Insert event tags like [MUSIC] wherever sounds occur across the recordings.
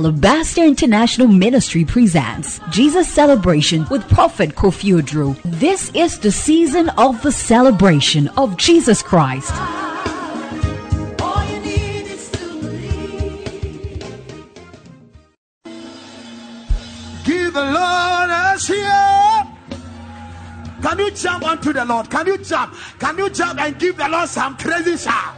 Alabaster International Ministry presents Jesus Celebration with Prophet Kofi Oduro. This is the season of the celebration of Jesus Christ. Give the Lord a shout. Can you jump onto the Lord? Can you jump? Can you jump and give the Lord some crazy shout?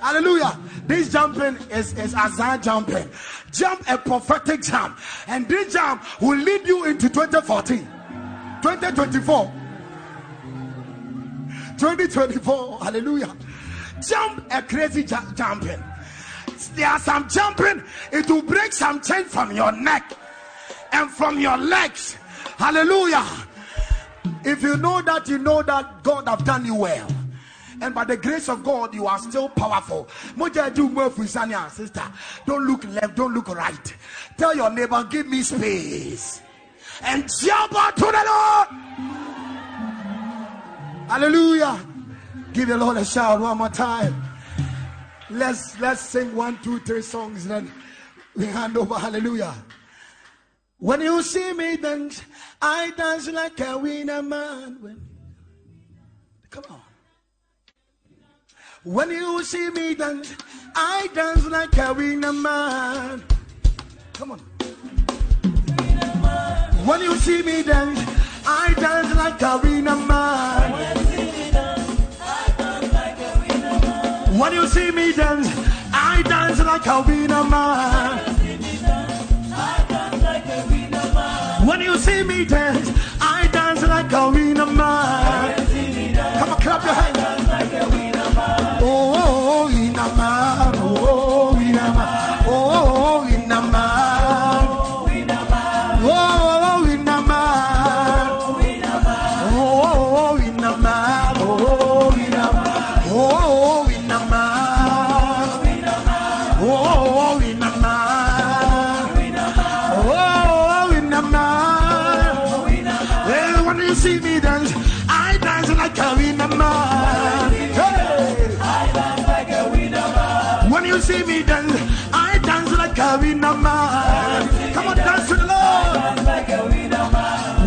Hallelujah. This jumping is, is Azan jumping. Jump a prophetic jump. And this jump will lead you into 2014, 2024, 2024. Hallelujah. Jump a crazy ju- jumping. There are some jumping, it will break some chain from your neck and from your legs. Hallelujah. If you know that, you know that God have done you well and by the grace of God, you are still powerful. Sister, don't look left, don't look right. Tell your neighbor, give me space and jump out to the Lord. Hallelujah. Give the Lord a shout one more time. Let's let's sing one, two, three songs, then we hand over. Hallelujah. When you see me dance, I dance like a winner man. Come on. When you see me dance, I dance like a winner man. Come on. When you see me dance, I dance like a winner man. When you see me dance, I dance like a winner man. When you see me dance, I dance like a winner man. Come on, clap your hands.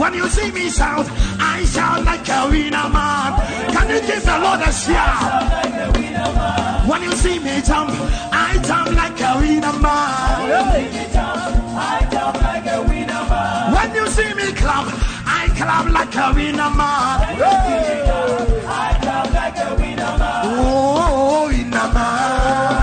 When you see me shout, I shout like a winner man. Can you give the Lord a shout? When you see me jump, I jump like a winner man. When you see me clap, I clap like a winner man. Oh, winner man.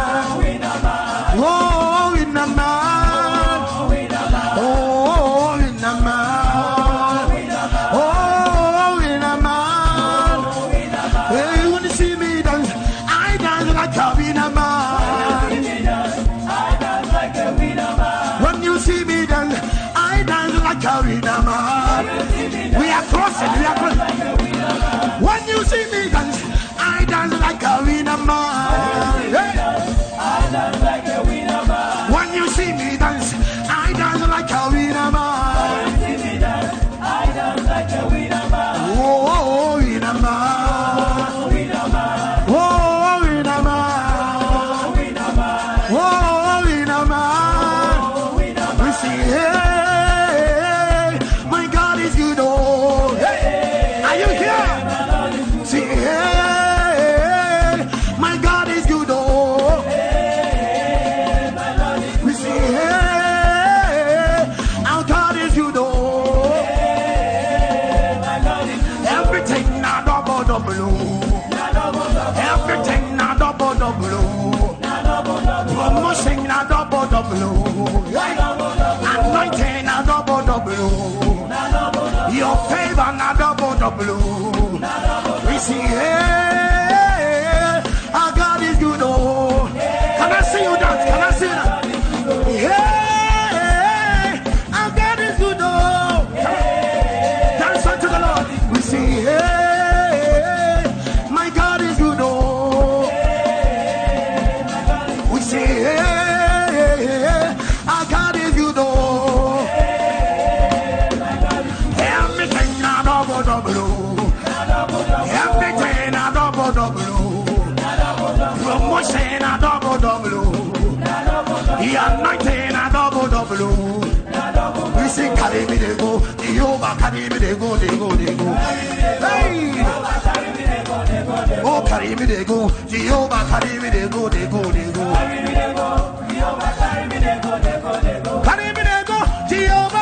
Yeah. Double. We sing carry me they go. Jehovah carry me go, they go, go. Hey. Oh, carry me they go. Jehovah go, go. Carry me they go. Jehovah go, they go. Carry me go.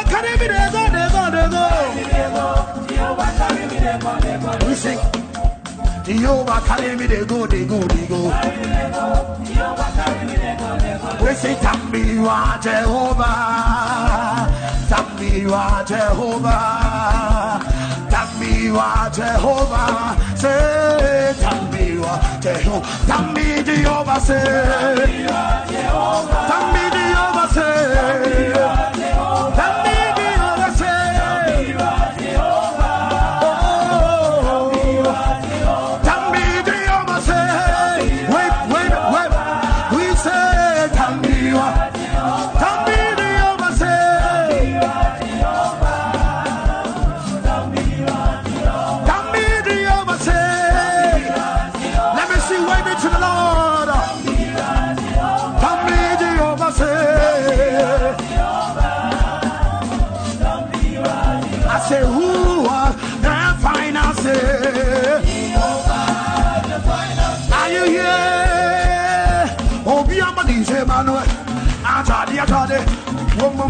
Carry me go, they go. We carry me go, go, go. Sing Tambiwa Jehovah. Tambiwa Jehovah. Tambiwa Jehovah. Say Tambiwa Jehovah. Tambi Jehovah say. Tambi Jehovah say. Jehovah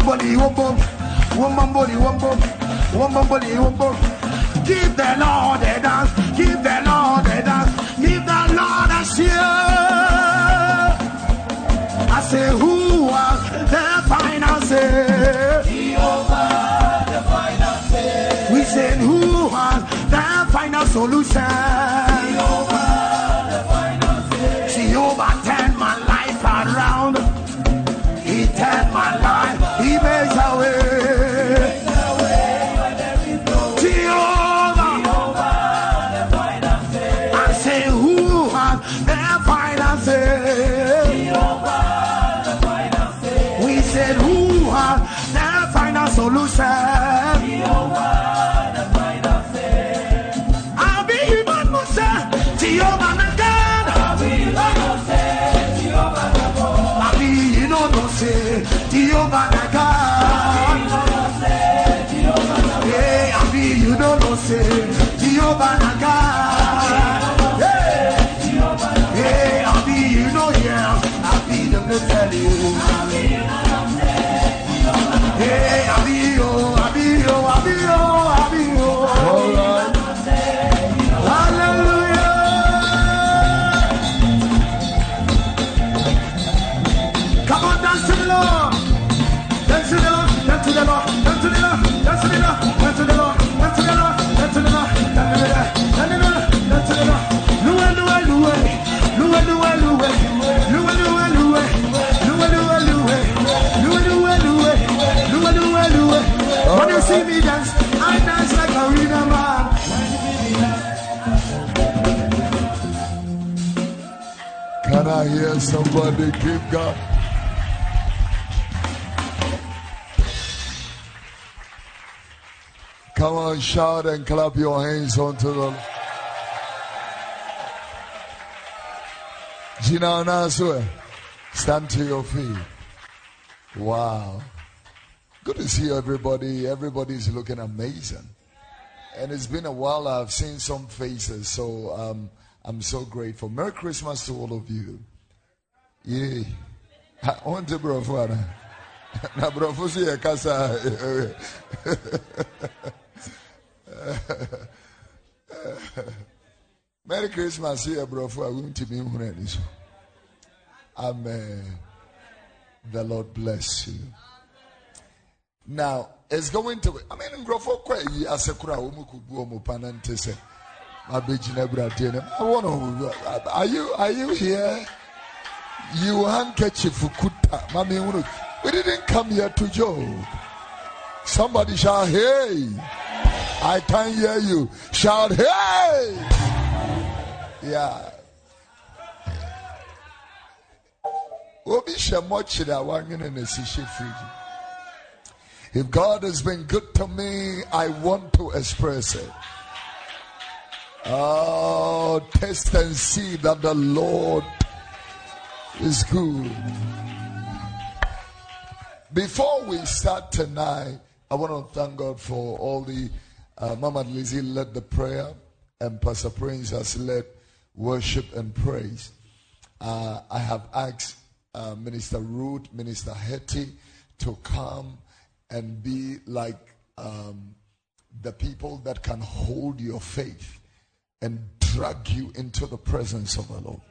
Body, woman. Woman body, woman. Woman body, woman. Give the Lord a dance. Give the Lord a dance. Give the Lord a cheer. I say, who are the finances? We said, who has the final solution? Hear somebody give God? Come on, shout and clap your hands onto the. Gina Onasue, stand to your feet. Wow. Good to see everybody. Everybody's looking amazing. And it's been a while I've seen some faces, so um, I'm so grateful. Merry Christmas to all of you. Want to bro for na brɔfo so yɛ kasa eh, eh, eh. [LAUGHS] merry christmas yɛ brɔfo a wontumi nhunu ani so. Amen. The lord bless you. Now it's going to i mean nkurɔfoɔ kɔ ayi ase kora a wɔn kɔ bu wɔn pa na i want to are you are you here you handkerchief kuta hunu we didn't come here to joke. Somebody shout hey. I can't hear you. Shout hey. Yeah. Obi hyɛ mmɔkyere a wanyene na si hyɛ firiji if god has been good to me i want to express it. Oh test and see that the lord is good Before we start tonight, I want to thank God for all the uh, Mama Lizzie led the prayer, and Pastor Prince has led worship and praise. Uh, I have asked uh, Minister Ruth, Minister Hetty to come and be like um, the people that can hold your faith and drag you into the presence of the Lord.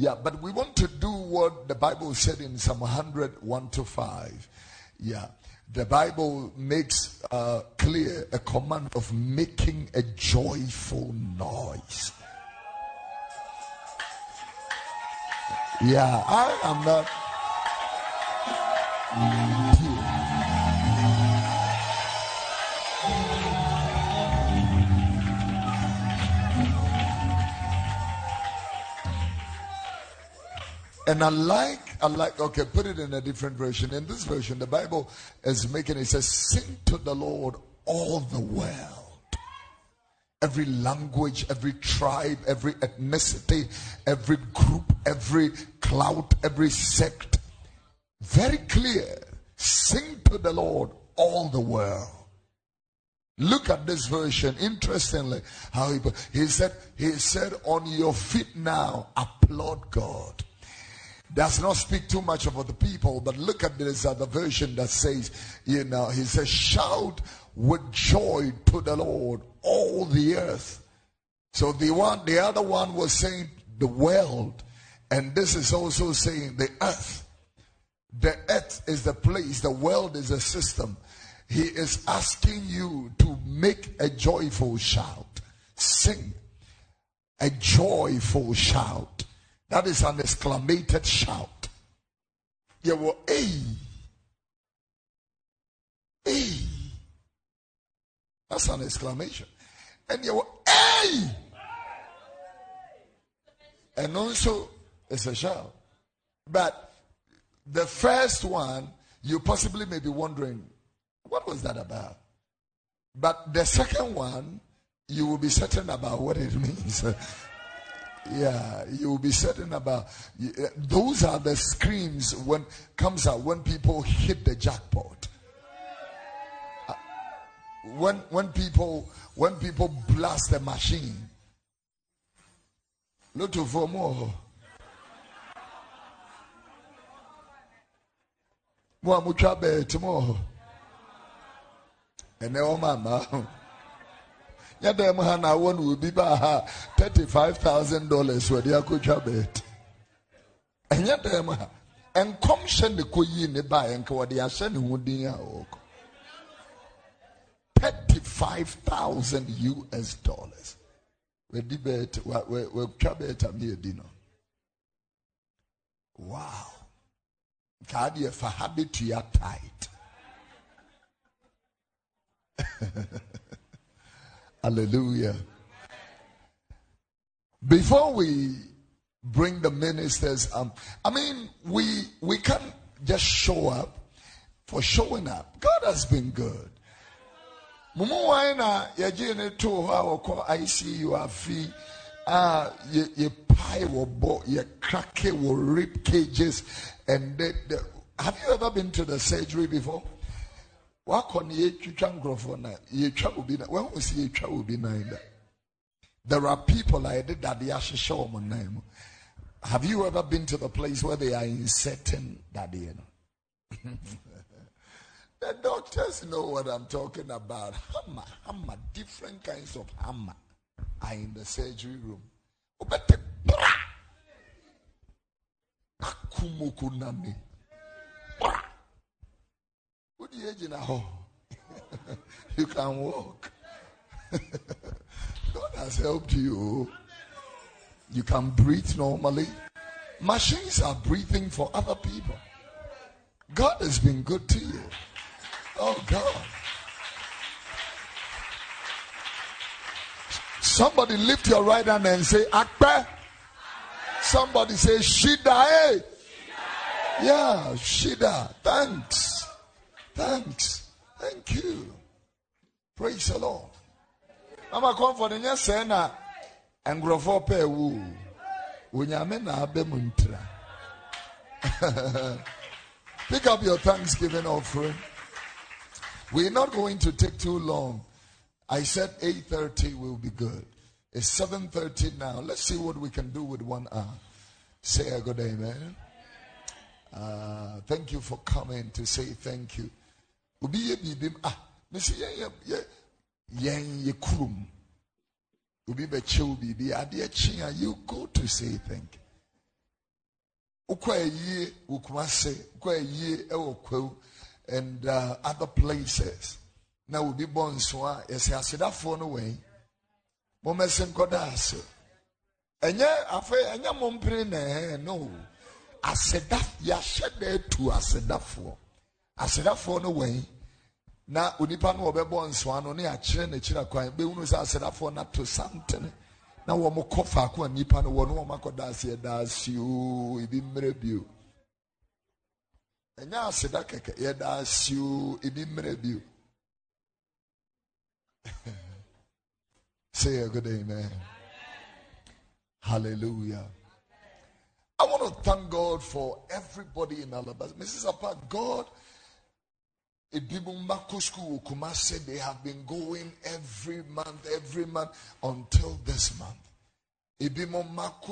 Yeah, but we want to do what the Bible said in Psalm 100, 1 to 5. Yeah, the Bible makes uh, clear a command of making a joyful noise. Yeah, I am not. And I like, I like, okay, put it in a different version. In this version, the Bible is making it says, Sing to the Lord all the world. Every language, every tribe, every ethnicity, every group, every clout, every sect. Very clear. Sing to the Lord all the world. Look at this version. Interestingly, how he, he said, he said, on your feet now, applaud God does not speak too much about the people, but look at this other version that says, you know, he says, shout with joy to the Lord, all the earth. So the one, the other one was saying the world, and this is also saying the earth. The earth is the place, the world is a system. He is asking you to make a joyful shout, sing a joyful shout. That is an exclamated shout. You were, hey, hey. That's an exclamation. And you were, hey. And also, it's a shout. But the first one, you possibly may be wondering, what was that about? But the second one, you will be certain about what it [LAUGHS] means. Yeah, you'll be certain about those are the screams when comes out when people hit the jackpot. Uh, when when people when people blast the machine. Look to for more. More muchabe tomorrow. And then oh [LAUGHS] yɛda mu ha na awɔ no obi ba ha thirty five thousand dollars wɔde akɔtwa bɛɛt ɛnyɛ mu ha nkɔm hyɛ ne kɔ yi ne ba yɛ nka wɔde ahyɛ ne ho din a ɔkɔ thirty five thousand us dollars wɔdi bɛɛt wɔ wɔtwa bɛɛt a mi no wow. Nka adeɛ fa ha bɛtua tight. [LAUGHS] Hallelujah. Before we bring the ministers, um, I mean, we we can't just show up for showing up. God has been good. Mumu waina yaje ne to hɔ a wɔkɔ ICU afi a yɛ yɛ pie wɔ bɔ yɛ krake wɔ rib cages and have you ever been to the surgery before? Wakɔ no yɛtwitwa nkurɔfoɔ na yɛtwa obi na wɔn si yɛtwa obi nan da. There are people a yɛde dade ahyehyɛ wɔn nan mu. Have you ever been to the place where they are inserting dade no? [LAUGHS] The doctors know what i'm talking about. Hammer hammer different kinds of hammer are in the surgery room. Obete bra bra What do you age now? You can walk. [LAUGHS] God has helped you. You can breathe normally. Machines are breathing for other people. God has been good to you. Oh God. Somebody lift your right hand and say, Akpe. Somebody say, Shida. Hey. Yeah, Shida. Thanks. Thanks. Thank you. Praise the Lord. I'm a your sena and grow for pay woo. When you mean a bemuntra. Pick up your Thanksgiving offering. We're not going to take too long. I said 8:30 will be good. It's 7:30 now. Let's see what we can do with one hour. Say a good amen. Uh, thank you for coming to say thank you. Obi ye bibim ah, mesi ye ye yen ye kurum. Obi be chew bibi ade chia you go to say thank you. Ukwa ye ukumase, ukwa ye ewo kwew and uh, other places. Now we be born so a yɛsɛ asedafoɔ no wɛn mɔmɛsɛ nkɔda ase ɛnyɛ afei ɛnyɛ mo mpere na ɛhɛn no aseda yɛahyɛ da atu asedafoɔ asedafoɔ no wɛn na onipa no wɔbɛbɔ nsoa no ne yɛakyerɛ n'akyiri kwan bɛhunu sɛ asedafoɔ no ato santene na wɔn kɔ faako a nipa no wɔ no wɔn akɔda ase ɛda ase ooo ebi mmerɛ bio ɛnyɛ aseda kɛkɛ yɛda ase ooo ebi mmerɛ bio. [LAUGHS] Say a good amen. Hallelujah. I want to thank God for everybody in Alabama. Mrs. Apart, God, Ibibumako School, said they have been going every month, every month until this month.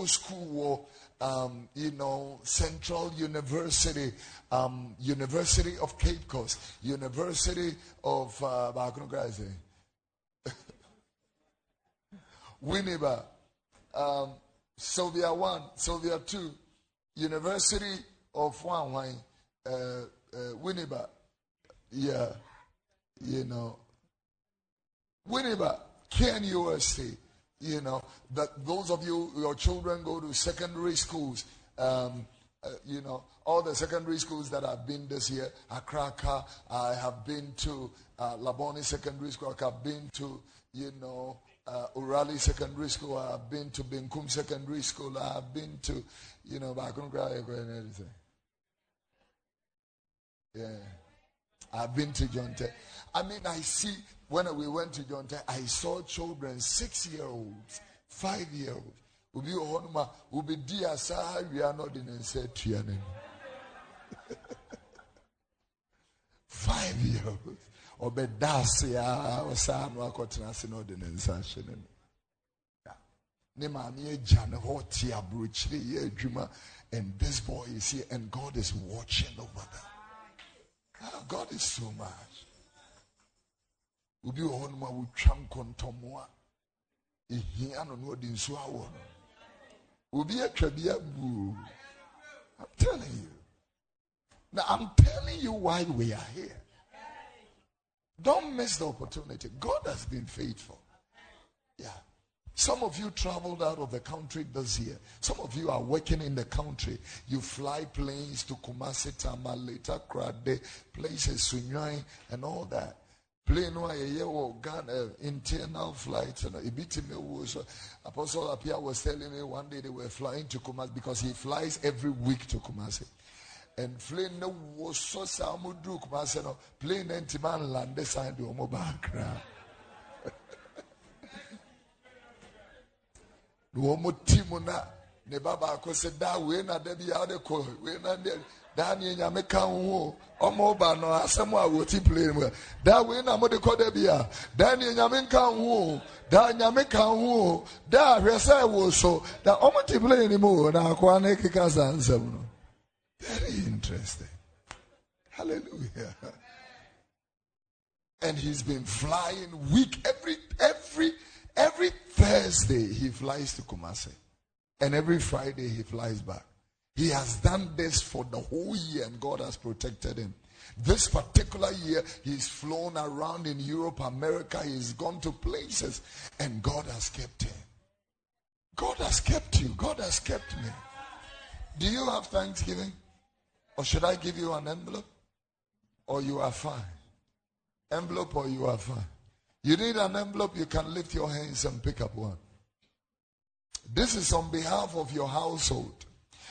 School, um, you know, Central University, um, University of Cape Coast, University of, uh, [LAUGHS] Winneba, um, Sylvia 1, Sylvia 2, University of Wanwai, uh, uh, Winneba, yeah, you know, Winneba, Ken USC, you know, that those of you, your children go to secondary schools, um, uh, you know, all the secondary schools that I've been this year, Akraka, I have been to uh, Labone Secondary School, I've been to, you know, uh, Urali Secondary School. I've been to Benkum Secondary School. I've been to, you know, I couldn't and everything. Yeah. I've been to John Tech. I mean, I see when we went to John Tech, I saw children, six year olds, five year olds. Ubi ohonuma, ubi dia sa we are not in said Five year olds ɔbɛda ase a ɔsaa no akɔtena ase na ɔde ne nsa ahyɛ ne maame agya ne hɔ te aburokyire yɛ adwuma and this boy is here and God is watching over them God is so much obi wɔ hɔ nom a wotwa nkɔntɔmmoa ehia no na ɔde nsuo awɔ no obi atwa bi abu I'm telling you now I'm telling you why we are here don't miss the opportunity. God has been faithful. Yeah. Some of you traveled out of the country this year. Some of you are working in the country. You fly planes to Kumasi, Tamale, Krade, places, Sunyani, and all that. Plane no a Ghana internal flight. You know, was Apostle Apia was telling me one day they were flying to Kumasi because he flies every week to Kumasi and plane no was so samu duk kumase no plane enti man lande sign de omo background no omo timu na ne baba ko se da we na da bi ade ko we na de da ni nyame ka ho omo ba no asem a wo ti plane mu da we na mo de ko da bi a da ni nyame ka ho da nyame ka ho da hwese wo so da omo ti plane mu na akwa na kika sansam no. Very interesting. Hallelujah. And he's been flying week every every every Thursday he flies to Kumasi. And every Friday he flies back. He has done this for the whole year and God has protected him. This particular year, he's flown around in Europe, America, he's gone to places, and God has kept him. God has kept you. God has kept me. Do you have Thanksgiving? Or should I give you an envelope? Or you are fine? Envelope or you are fine? You need an envelope, you can lift your hands and pick up one. This is on behalf of your household.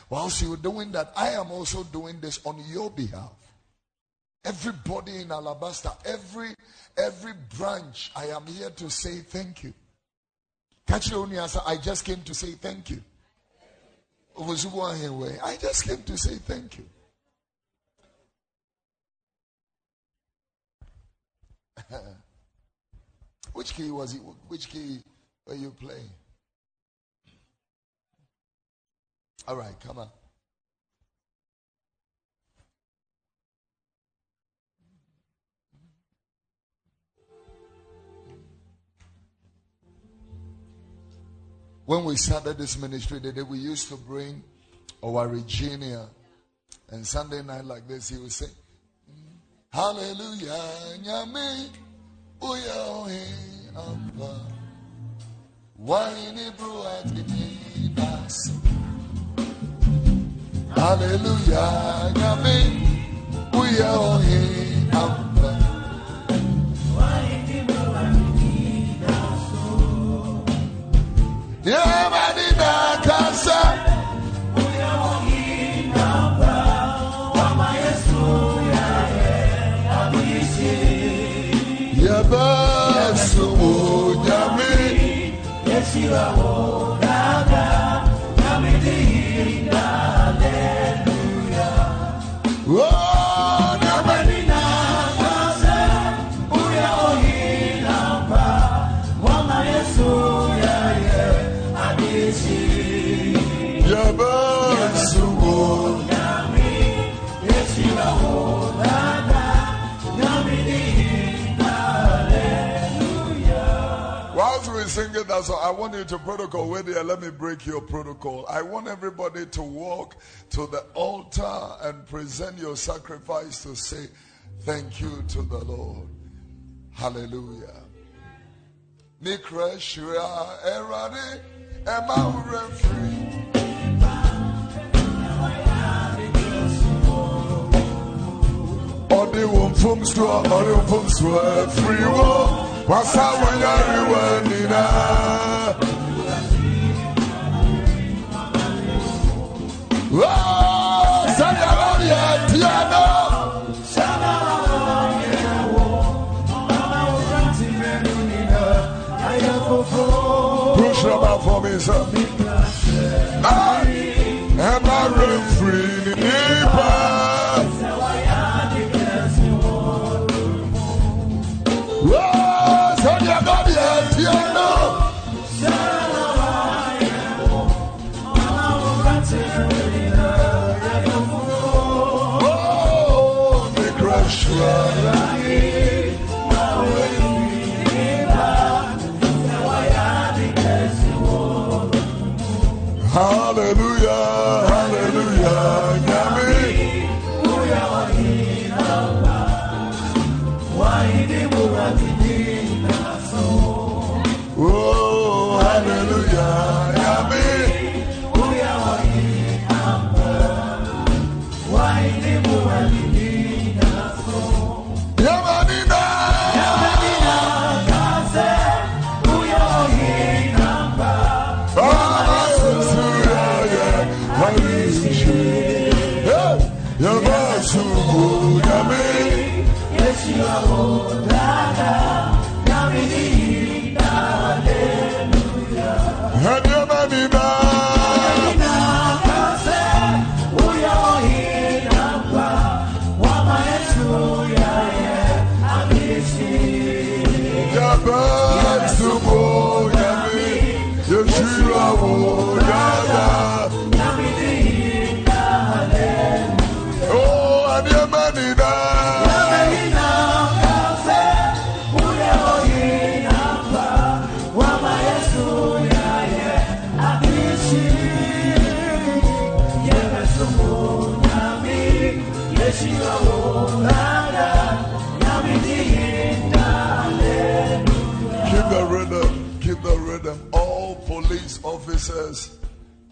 Whilst you're doing that, I am also doing this on your behalf. Everybody in Alabaster, every every branch, I am here to say thank you. Kachironia, I just came to say thank you. I just came to say thank you. [LAUGHS] Which key was it? Which key were you playing? All right, come on. When we started this ministry, the day we used to bring our Regina, and Sunday night like this, he would say, mm, Hallelujah, Nyame, Uya Amba, Waini Bruati Nas. Hallelujah, Nyame, Uya Amba. Yeah, Manina Casa. Yabasumu Nyame. Oh, It, that's all. I want you to protocol. Wait there. Let me break your protocol. I want everybody to walk to the altar and present your sacrifice to say thank you to the Lord. Hallelujah. Free. Mfomsoɔ wasa wɔnyarewa nyinaa Oh, sɛdeɛ wɔdeɛ tia no Push for me, sir. Ah, am I free? Hallelujah, Nyame. Yamanina.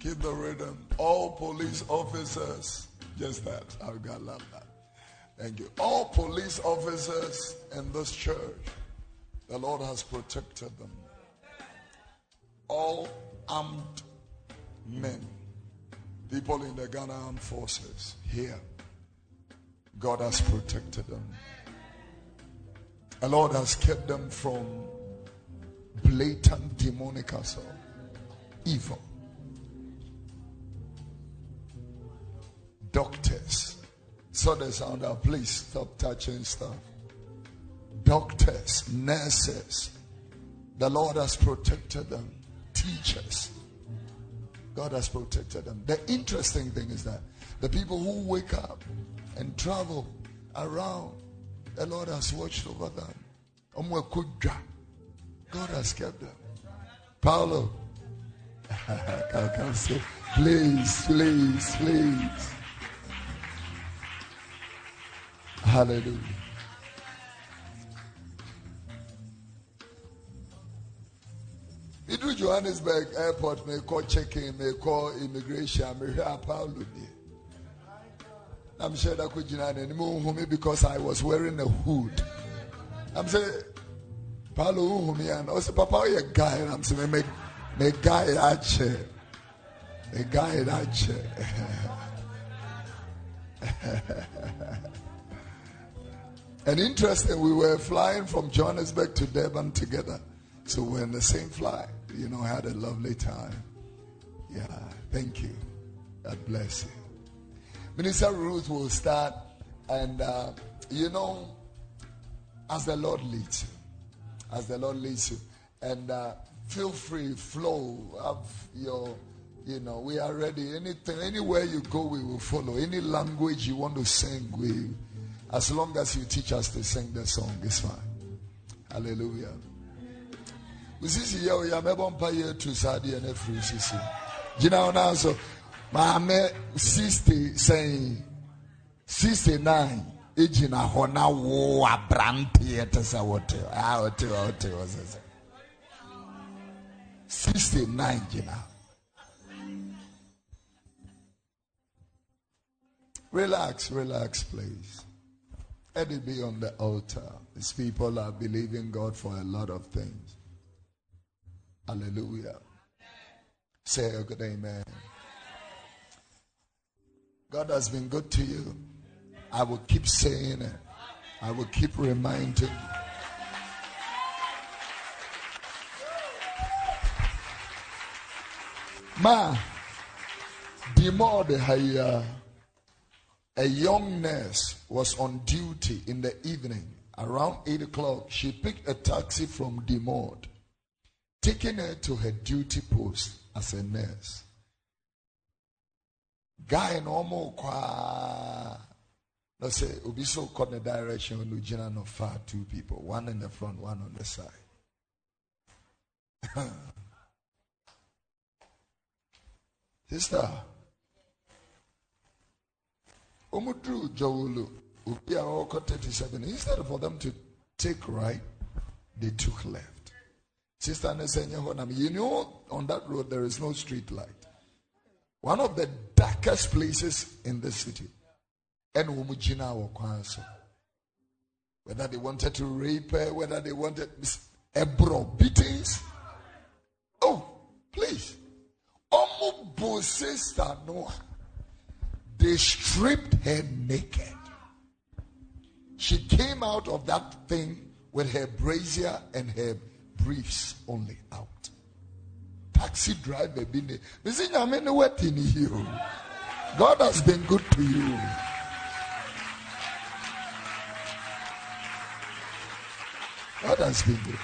Keep the rhythm. All police officers, just that. I've got love that. Thank you. All police officers in this church, the Lord has protected them. All armed men, people in the Ghana Armed Forces here, God has protected them. The Lord has kept them from blatant demonic assault, evil. Doctors, so the sound out, please stop touching stuff. doctors, nurses. The Lord has protected them, teachers. God has protected them. The interesting thing is that the people who wake up and travel around, the Lord has watched over them. God has kept them. Paulo, [LAUGHS] please, please, please. Hallelujah. Idu Johannesburg airport may call check-in, may call immigration, may hear Paulo. I'm sure that could you me because I was wearing a hood. I'm saying Paulo me and also Papa oh, you guy and I'm saying me me guy ache. Me guy ache. [LAUGHS] and interesting, we were flying from Johannesburg to Durban together. So we're in the same flight. You know, had a lovely time. Yeah, thank you. God bless you. Minister Ruth will start, and uh, you know, as the Lord leads you, as the Lord leads you, and uh, feel free, flow, have your, you know, we are ready. Anything, anywhere you go, we will follow. Any language you want to sing, we, as long as you teach us to sing the song, it's fine. Hallelujah. Usisi yɛ ɔyɛ amɛbɔ mpa yɛ tu saa adeɛ no afiri sisi gyina hɔ naa so maame sixty sɛn sixty nine egyina hɔ na wo aberanteɛ te sɛ wote a wote wote wɔ sɛ sɛ sixty nine gyina relax relax please let it be on the altar these people are believing god for a lot of things hallelujah say a good amen God has been good to you. I will keep saying it. I will keep reminding you. Ma, the more the a young nurse was on duty in the evening. Around 8 o'clock. She picked a taxi from Demord, taking her to her duty post as a nurse. Guy no ɔmo kwaa na say obi so kɔ the direction no gyina no far two people one in the front one on the side. [LAUGHS] Sister a ɔkɔ thirty seven instead for them to take right they took left sister ne sɛ nye hɔ nam you know on that road there is no street light one of the darkest places in the city. And whether they wanted to rape her, whether they wanted ebro beatings. Oh, please. Omubo sister Noah. They stripped her naked. She came out of that thing with her brazier and her briefs only out. Taxi driver yie o god has been good to you. God has been good.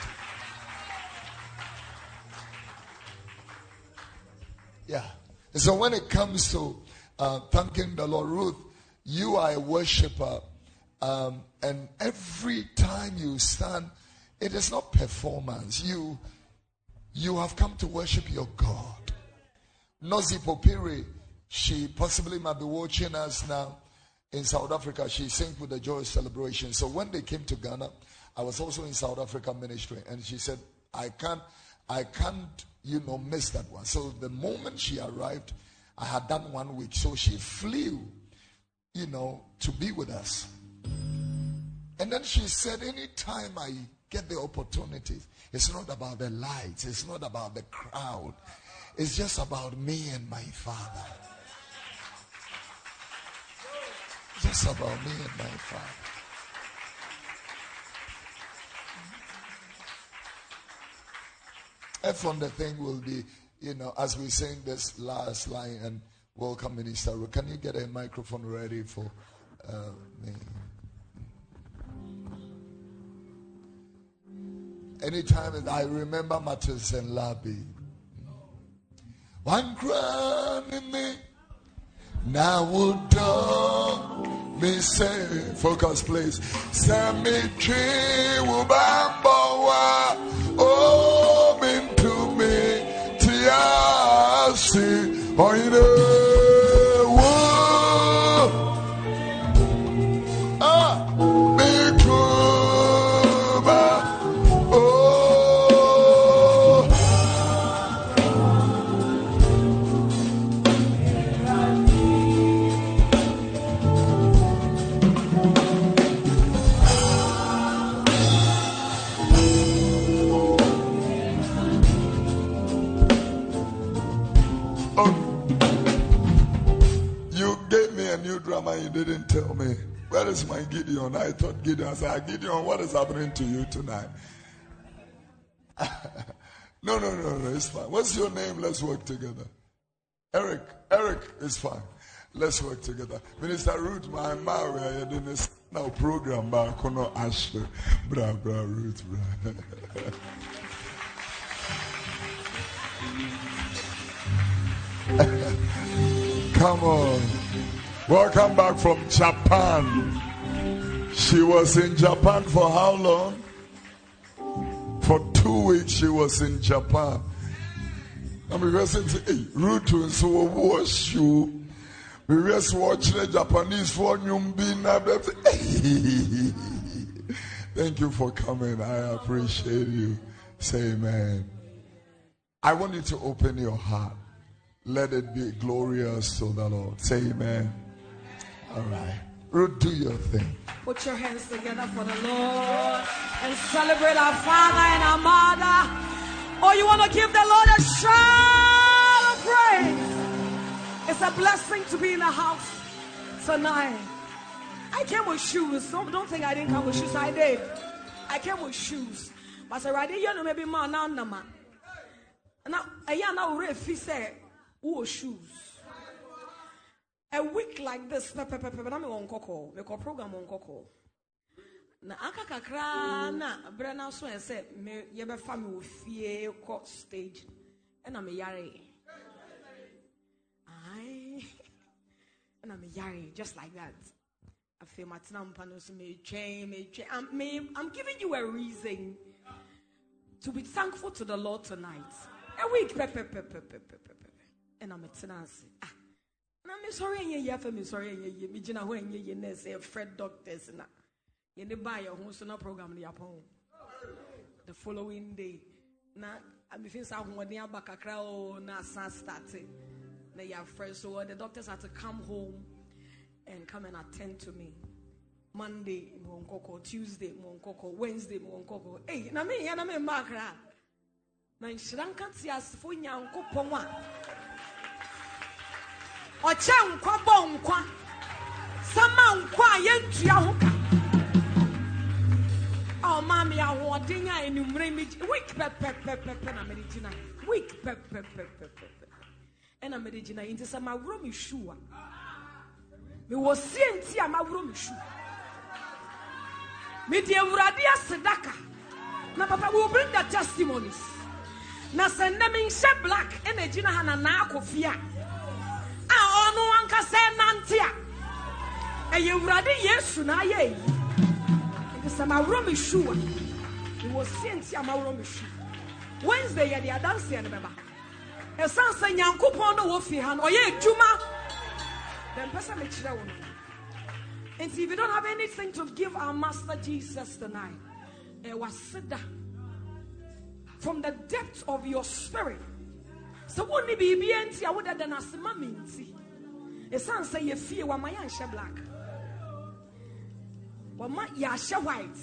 Yeah. And so when it comes to uh, thanking the lord ruth you are a worshiper um, and every time you stand it is not performance you you have come to worship your God. Nozi Popiri, she possibly might be watching us now in South Africa. She sings with the joy celebration. So when they came to Ghana, I was also in South Africa ministry, and she said, "I can't, I can't, you know, miss that one." So the moment she arrived, I had done one week, so she flew, you know, to be with us. And then she said, "Anytime I get the opportunities, it's not about the lights. It's not about the crowd. It's just about me and my father. Just about me and my father. And on the thing will be, you know, as we sing this last line and welcome Minister, can you get a microphone ready for uh, me? anytime I remember Matthias and Labi. One crown in me. Now would me say, focus please. Send me tree. Oh, Oh, you know. Tell me. Where is my Gideon? I thought Gideon. I said, ah, Gideon, what is happening to you tonight? [LAUGHS] no, no, no, no, it's fine. What's your name? Let's work together. Eric, Eric is fine. Let's work together. Minister Ruth, my Maria, doing this now program, but I cannot Ashley. Bra, bra, Ruth, bra. [LAUGHS] Come on. Welcome back from Japan. She was in Japan for how long? For two weeks, she was in Japan. I'm reversing to hey, Rutu and so wash you. We just watching the Japanese for Nyumbina. [LAUGHS] Thank you for coming. I appreciate you. Say amen. I want you to open your heart. Let it be glorious to the Lord. Say amen. All right. Ruth, do your thing. Put your hands together for the Lord and celebrate our Father and our Mother. Or you want to give the Lord a shout of praise. It's a blessing to be in the house tonight. I came with shoes. Don't, don't think I didn't come with shoes. I did. I came with shoes. But I right you know, maybe man, now. Now, I know, if he said, who shoes a week like this pepe pepe na me won koko me ko program won koko na aka kakra na bre na so ese me ye be fa me wo fie ko stage e na me yare ai e na me yare just like that I feel my mpa no so me train me train I'm, I'm giving you a reason to be thankful to the Lord tonight a week pepe pepe pepe pepe and I'm a tenancy ah na me sorry enye ye afa me sorry enye ye me gina ho enye ye nurse fred doctors na. Ye ne ba ye ho so na program ne yapon the following day. Na sa ho ne aba kakra o na san start. Na friend so the doctors had to come home and come and attend to me. Monday monkoko Tuesday monkoko Wednesday monkoko hey na me ya na me makra na nhyira nka te asefo nyankopɔn a ɔkyɛ nkwa bɔ nkwa. Sama nkwa a yɛntua ho ka. A ɔma me ahoɔden a enumere mi week pɛpɛpɛpɛpɛ na mede gyina. Week pɛpɛpɛpɛpɛ ɛna mede gyina yi nti sɛ maworo me shoe a mewɔ sie nti a maworo me shoe. Mede awurade ase daka na papa we will bring the testimonies. Na sɛ nnɛ menhyɛ black ɛna gyina ha na naa akɔ fie a ɔno ankasa nante a. Ɛyɛ awurade yesu na ayɛ yi. Nti sɛ maworɔ me shoe a mewɔ sie a maworɔ me shoe wednesday yɛde adanseɛ no bɛba. Ɛsiane sɛ nyankopɔn no wɔ fie ha no ɔyɛ adwuma. Dɛmpɛ sɛ mekyerɛ wo no. And if you don't have anything to give our Master Jesus tonight, from the depth of your spirit, sɛ wonni biribia nti a wodada no ase ma me nti ɛsiane sɛ yɛfie wama yɛanhyɛ black. Wama yɛahyɛ white.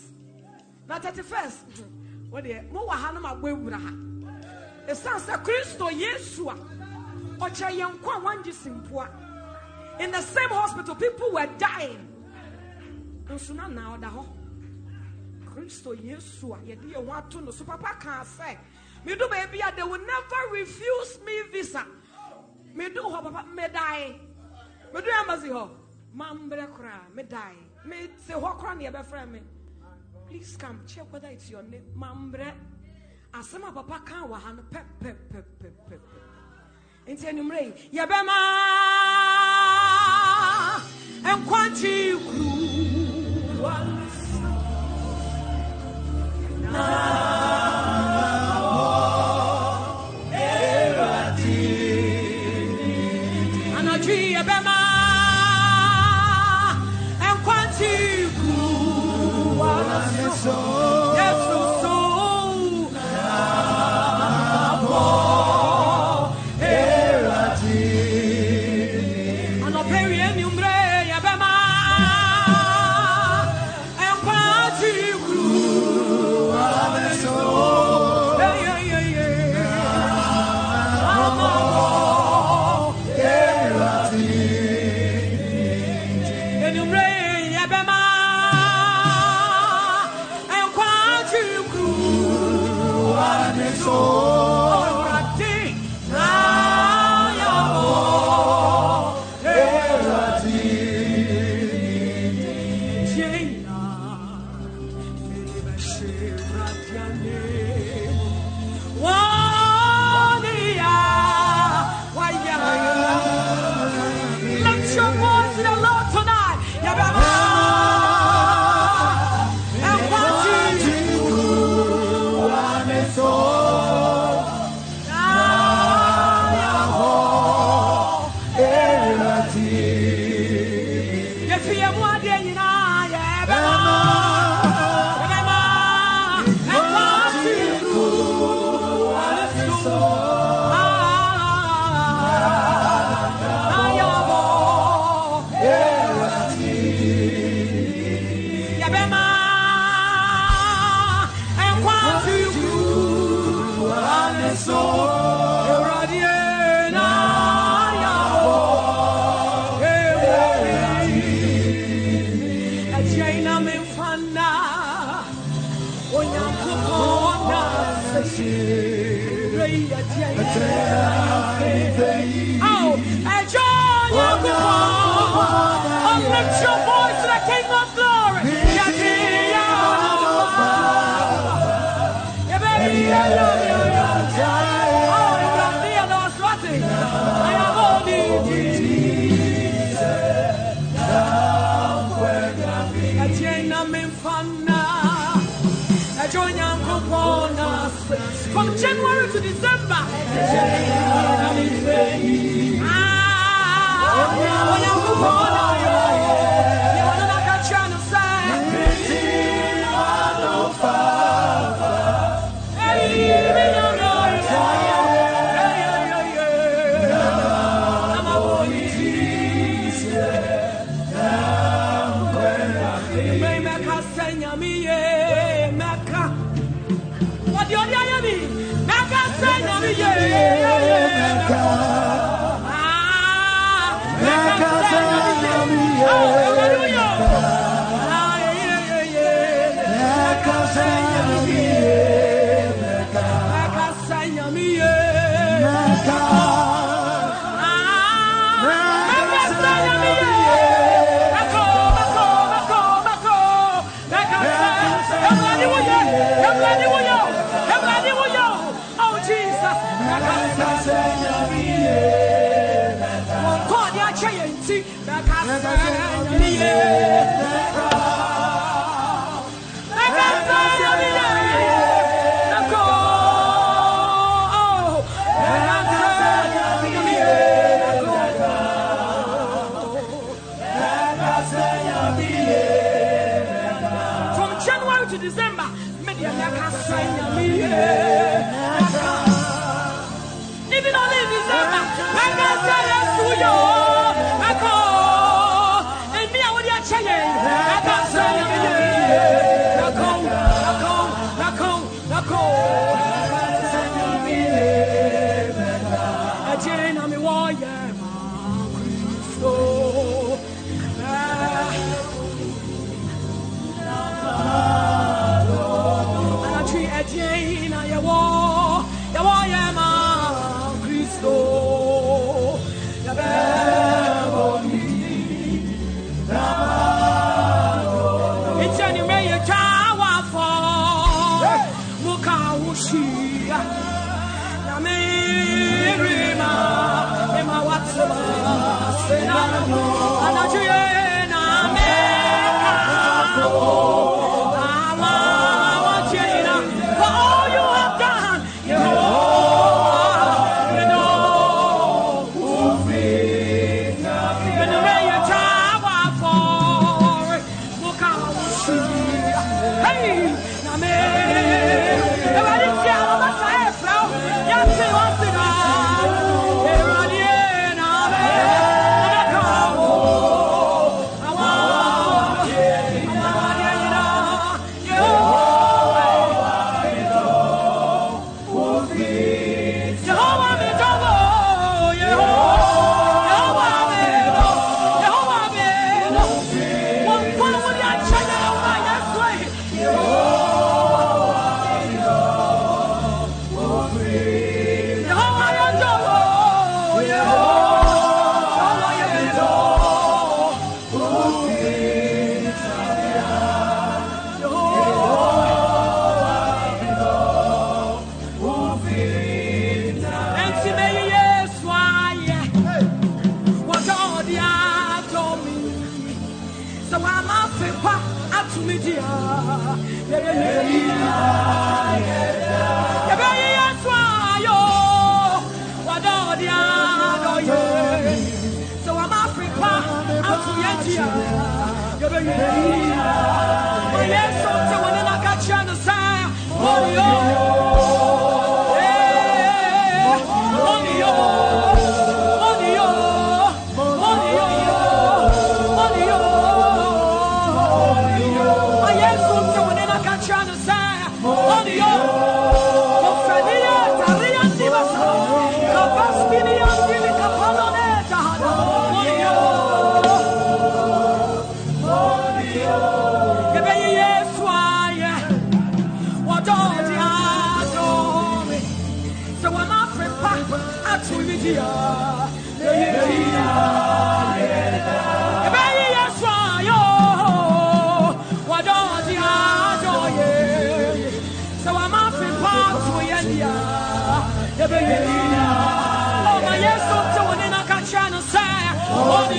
Na 31st wodeɛ mowɔ ha no mabɔ awura ha. Ɛsiane sɛ kristo yesu a ɔkyerɛ yɛn nkwa a wangye simpoa in the same hospital people were dying. Nso na na ɔda hɔ kristo yesu a yɛde yɛn ho ato no. So papa kaa sɛ me do baby they will never refuse me visa medu amasi hɔ mambrɛ koraa medae mete hɔ koraa ne yɛbɛfrɛ me. Please come check whether it's your name. Mambrɛ asɛm a papa ka wɔ ha no pɛpɛpɛpɛpɛ nti anwummerɛ yi yɛbɛma ɛnkwankye kuruwa na. corazón.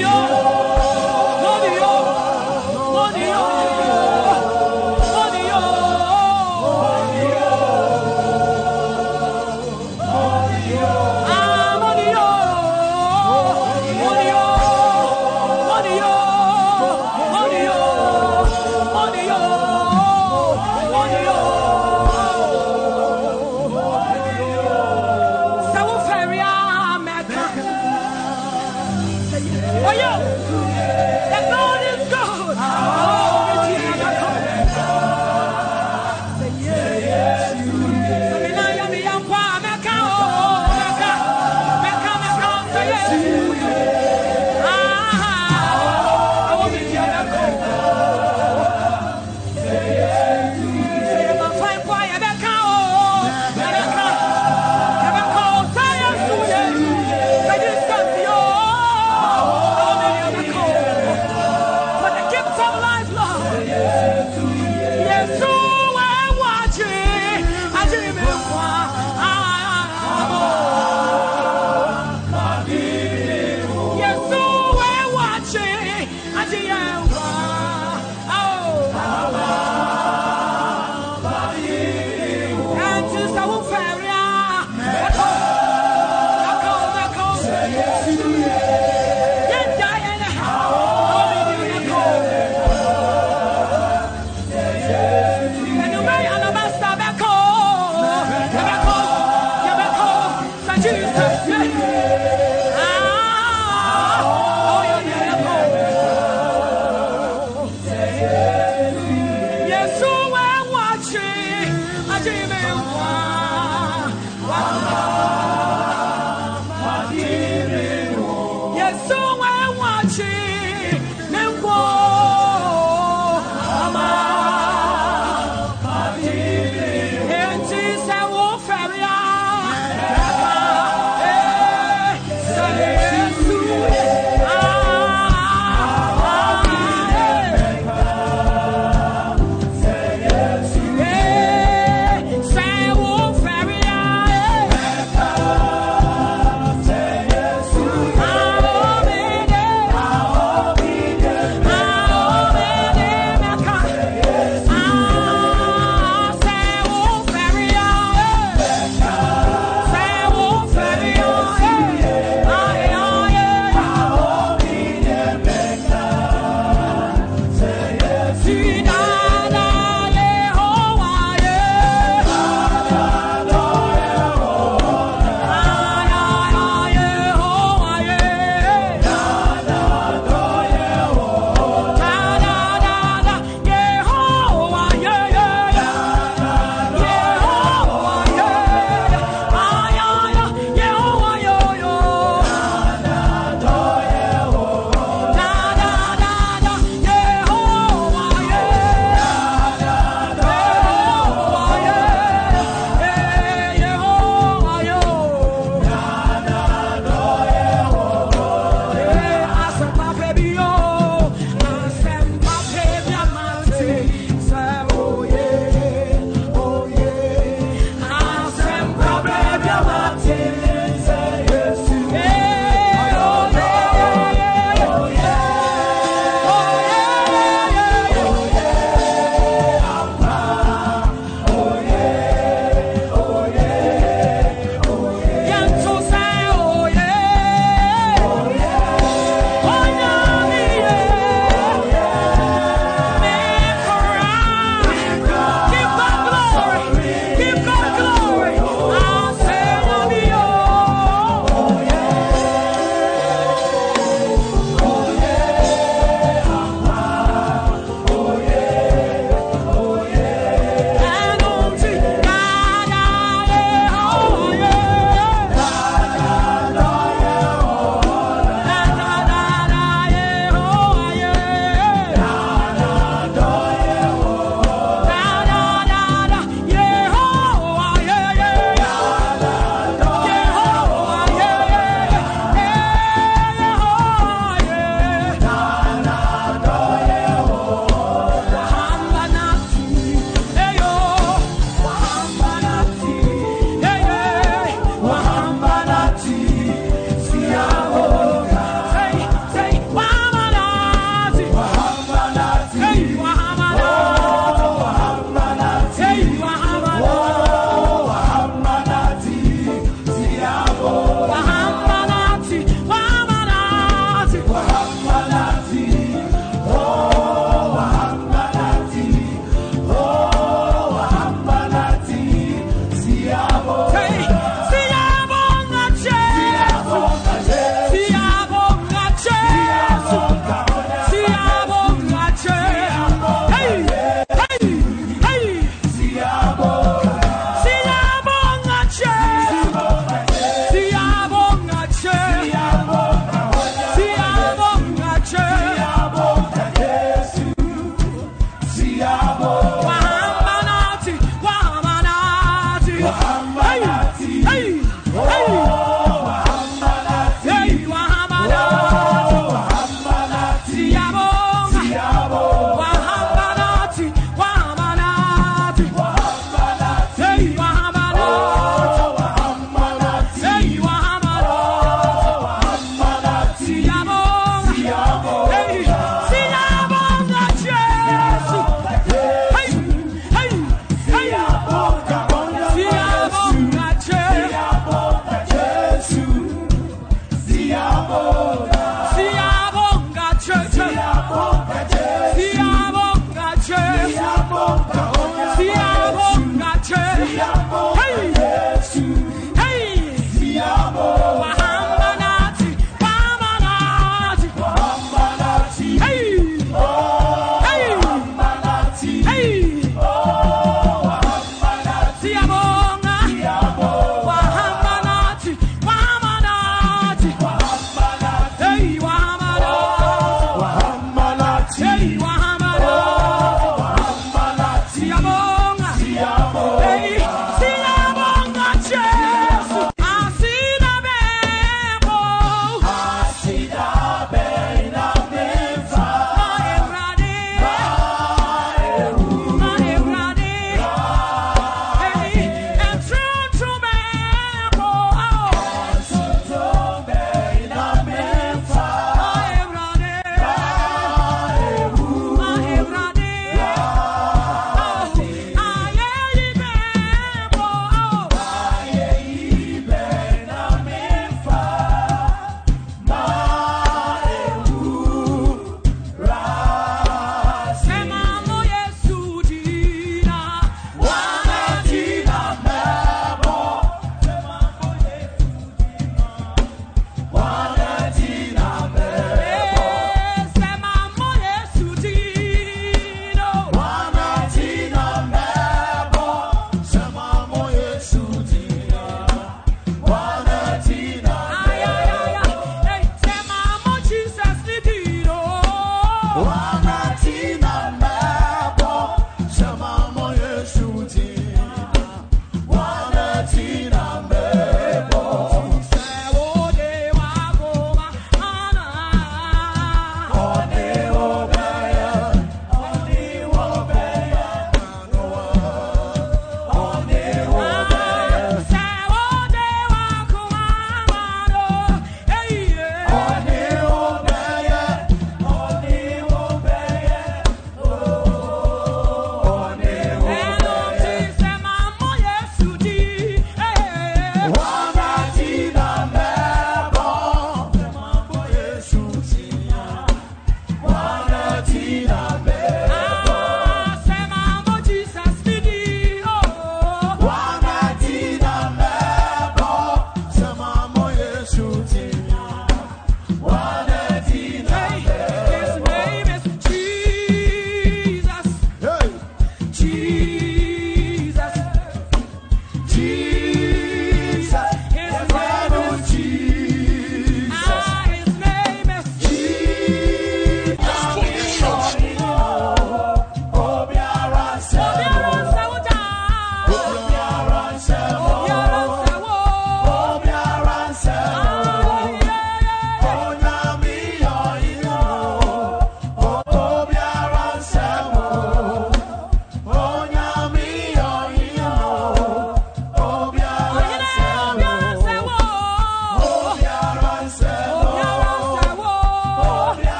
Oh,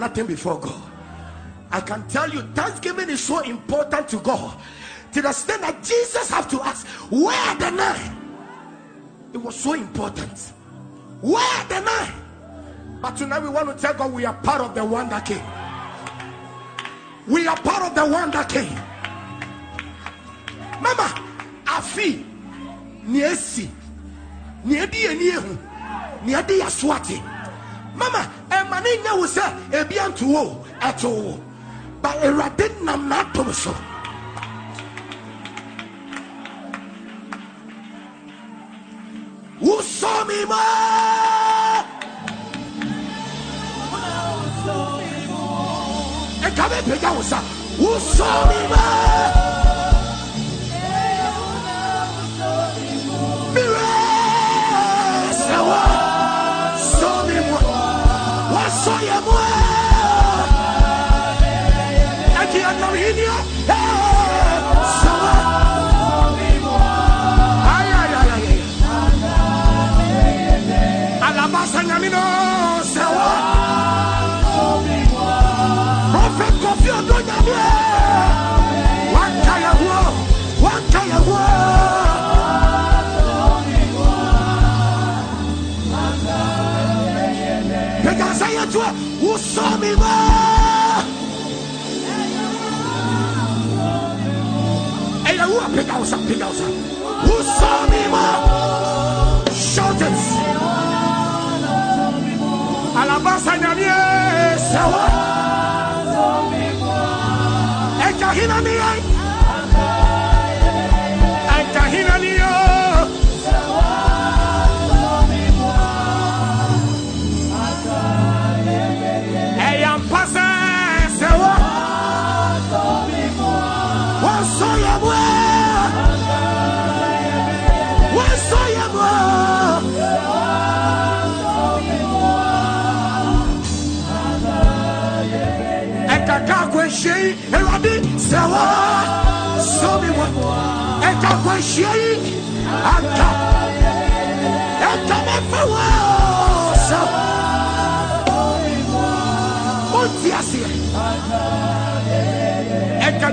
nothing before god. I can tell you thanksgiving is so important to god. To the extent that jesus have to ask where are the nine? It was so important. Where are the nine? But tonight we want to tell god we are part of the one that came. We are part of the one that came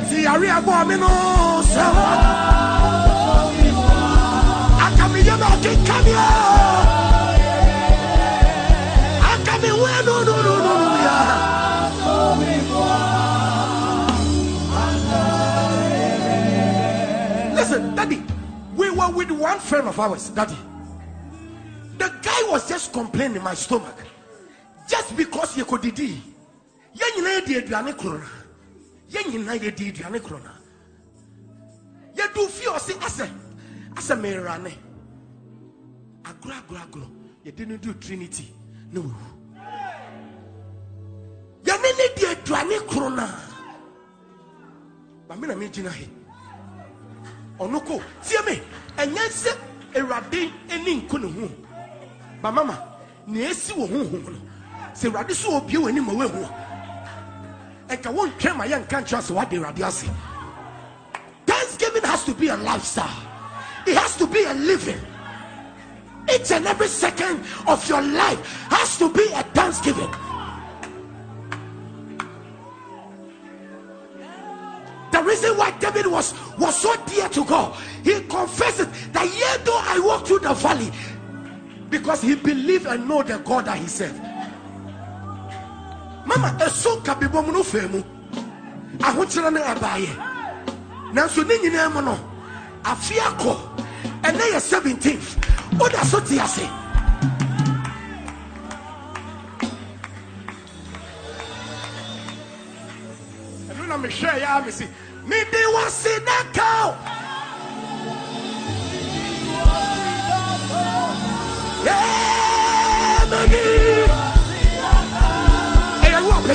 ti yare ɛbɔɔ me no sɛ wɔ aka meyɛ ma ɔkenka me a aka me wɛ no no no no no ya Listen, Daddy, we were with one friend of ours, Daddy. The guy was just complaining in my stomach. Just because you could didi. Yɛn nyinaa di aduane koro na. Yɛn nyinaa yɛ di aduane koro na. Yɛdu fi ɔsi asɛ asɛ mɛrane. Agorɔ agorɔ agorɔ yɛde no do Trinity na wawu. Yɛne ne di aduane koro na. Maame na mi gyina he. ɔno ko tie me ɛnyɛ sɛ awurade ani nko ne ho ba mama nea esi wɔ honhom no sɛ awurade so wɔ bie w'anim ma woahu a ɛnka wontwɛn ma yɛnka nkyerɛ sɛ woade awurade ase thanksgiving has to be a lifestyle. It has to be a living. Each and every second of your life has to be a thanksgiving. The reason why David was, was so dear to God, he confessed it, that yet though I walk through the valley, because he believed and know the God that he served. Mama, ɛso nka bibɔ mu no fɛ mu. Ahokyerɛ no ɛbaeɛ nanso ne nyinaa mu no afe akɔ. Ɛnɛ yɛ 17th woda so te ase. Ɛno na mehwɛ yɛ a mesi mede wase na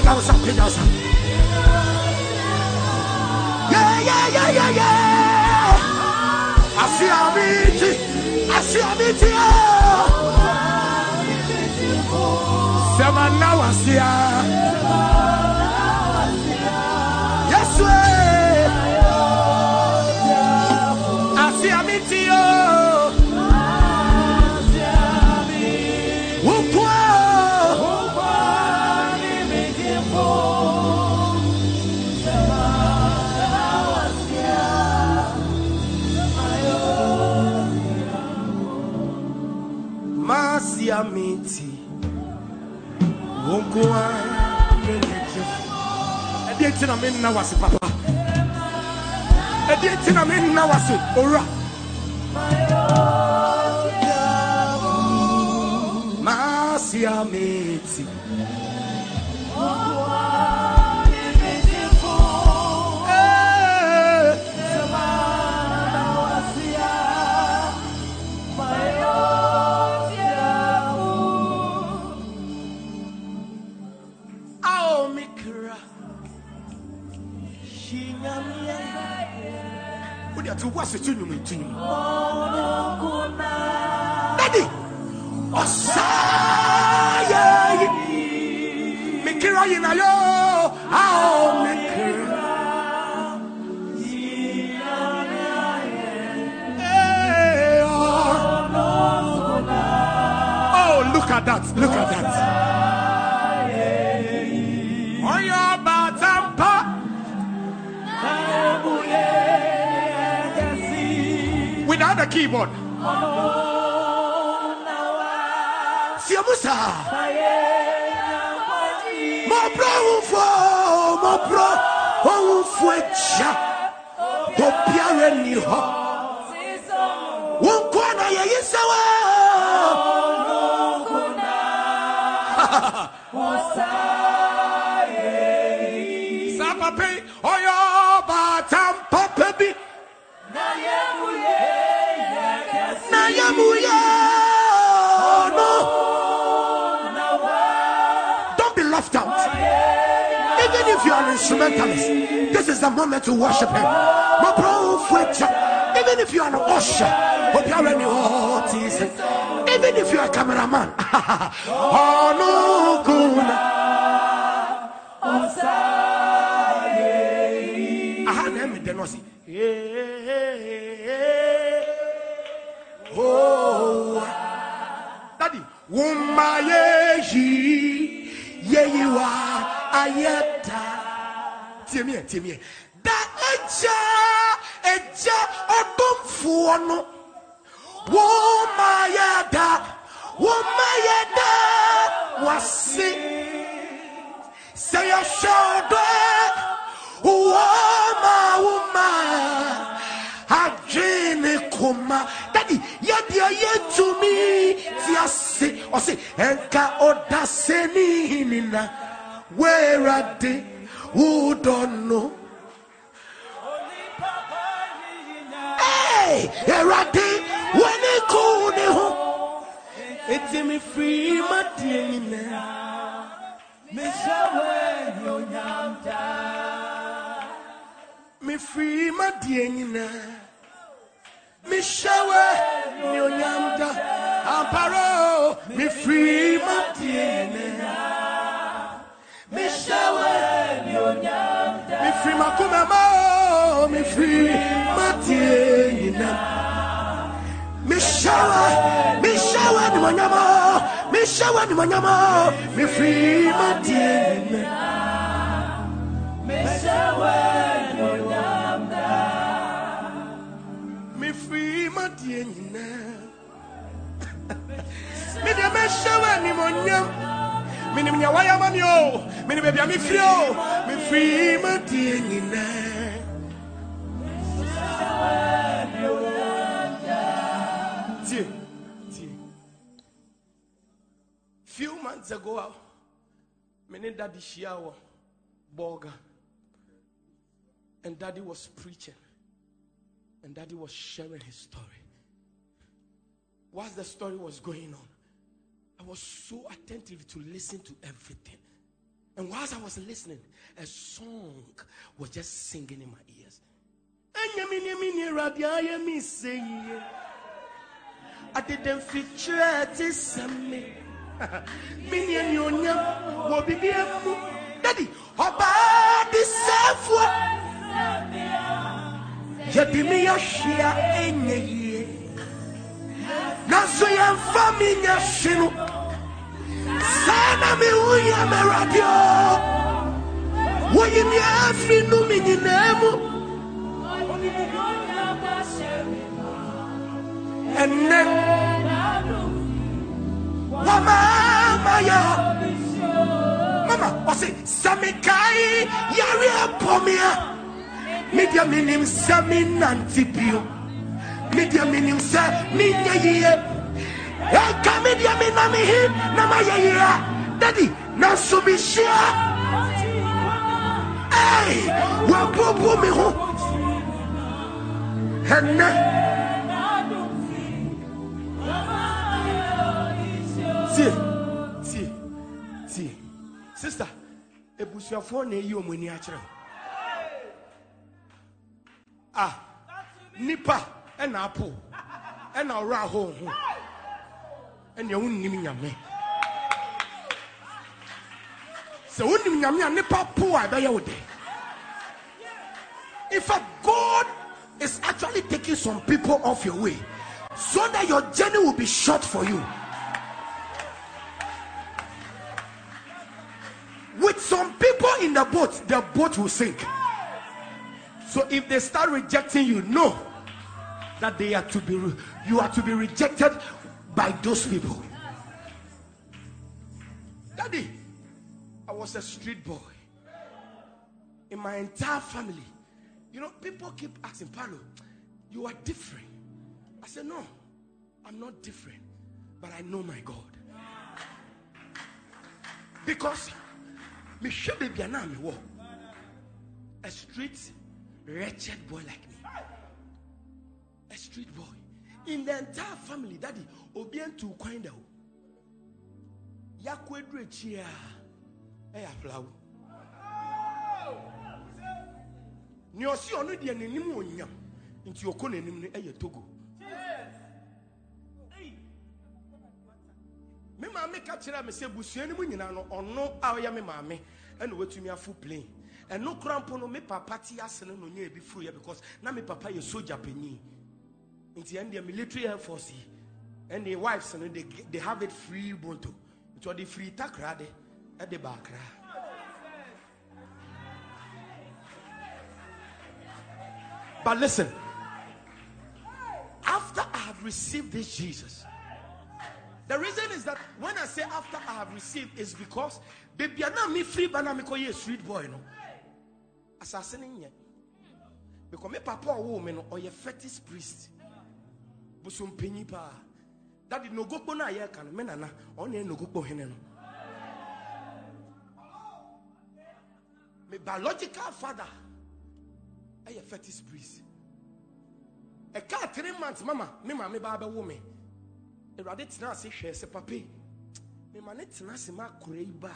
ɛyɛ wo a pagya wo sa pagya wo sa yɛyɛyɛyɛyɛ ase a meti ase a Ukwa. ɛdeɛ nti na menna wase papa. Ɛdeɛ nti na menna wase owura masia meti wo ase to nnwom nto nnwom dadi ɔsaayɛ mekra yinayo ao mekra Hey, oh. Oh, look at that. Look at that. The keyboard. Siamusa. Mo bro ufo, mo bro ufo echa. Obiara ni ho. Won kwa na instrumentalist, this is the moment to worship him. Even if you are an usher, you are Even if you are a cameraman. oh, no, good. Aha, na emi de no si. Oh, daddy, wumma yeyi yeyi wa ayeta. Tie me, tie me. Da eja eja ọdọmfuọ no. Wumma yeda, wumma yeda wasi. Say your shoulder, woman, woman, adwene koma. Daddy, yadi aye to me, tiase, or say, enka oda seni nina, where are they who don't know? Hey, erade, when it kune ho, it's me free, my dear. mefiri madeɛ nyinaa mehyɛwɛ ne onyamda amparo mefiri madeɛ nyinaa mehyɛwɛ ne onyamda mefiri makomama o mefiri madeɛ nyinaa mehyɛwɛ mehyɛwɛ ne onyama mehyɛwɛ ne onyama mefiri madeɛ nyinaa mefiri madeɛ nyinaa mede [LAUGHS] mɛhyɛ wɔ animonyam menim nea wayɛ ma me o menim baabi a mefiri o mefiri madeɛ few months ago a me ne dade hyia wɔ. And daddy was preaching. And daddy was sharing his story. Whilst the story was going on, I was so attentive to listen to everything. And whilst I was listening, a song was just singing in my ears. I didn't feature this me. Minion Yonya will be Daddy, Oba disafo. Yɛde me ɛnyɛ yie nanso yɛmfa me nya hye no saa na mewu yɛ mɛwurade o woyi me afiri no me nyinaa mu ɛnnɛ wamaama yɛ mama ɔse sɛ mekae yareɛ pɔ me a medeɛ menim sɛ menante bio medeɛ menim sɛ menyɛ yie ɛka medeɛ menam he na mayɛ yie a dadi nanso mehyia ei wabobo me ho. Ɛnɛ tie tie tie sister abusuafoɔ na eyi wɔn ani akyerɛ wo. A nipa ɛna apo ɛna ɔwura ahɔ ho. Ɛna ɛho nim nyame. Sɛ wonim nyame a nipa po a ɛbɛyɛ wo in fact god is actually taking some people off your way so that your journey will be short for you. With some people in the boat the boat will sink. So if they start rejecting you know that they are to be re- you are to be rejected by those people. Daddy i was a street boy in my entire family. You know people keep asking paulo you are different. I said no i'm not different but i know my god. Because me me wo a street wretched boy like me a street boy. In the entire family daddy obi ntu kwan da o yakɔ edu ekyi a ɛyɛ aflawo nea ɔsi ɔno deɛ n'anim onyam. Nti ɔkɔ n'anim no ɛyɛ togo. Me maame ka kyerɛ me sɛ busua no mu nyinaa no ɔno a ɔyɛ me maame ɛna watumi afo plane. Ɛno kora mpo no me papa te ase no na ɔnyɛ ebi furu yɛ because na me papa yɛ soja panyin nti ɛn deɛ military air force wives no they, they have it free bonto. Nti ɔde free takra de ɛde baakra but listen after I have received this Jesus the reason is that when I say after I have received is because baby na me free me kɔ yɛ street boy no nyɛ because me papa me no ɔyɛ fetish priest bosompanyin paa dade nogokpo no a yɛreka no me nana ɔne yɛ nogokpo hene no. Me biological father. Ɛyɛ fetish priest ɛka three months mama me maame baa bɛwo me. Awurade tena ase hwɛ sɛ pape mema ne tena ase ma akora yi ba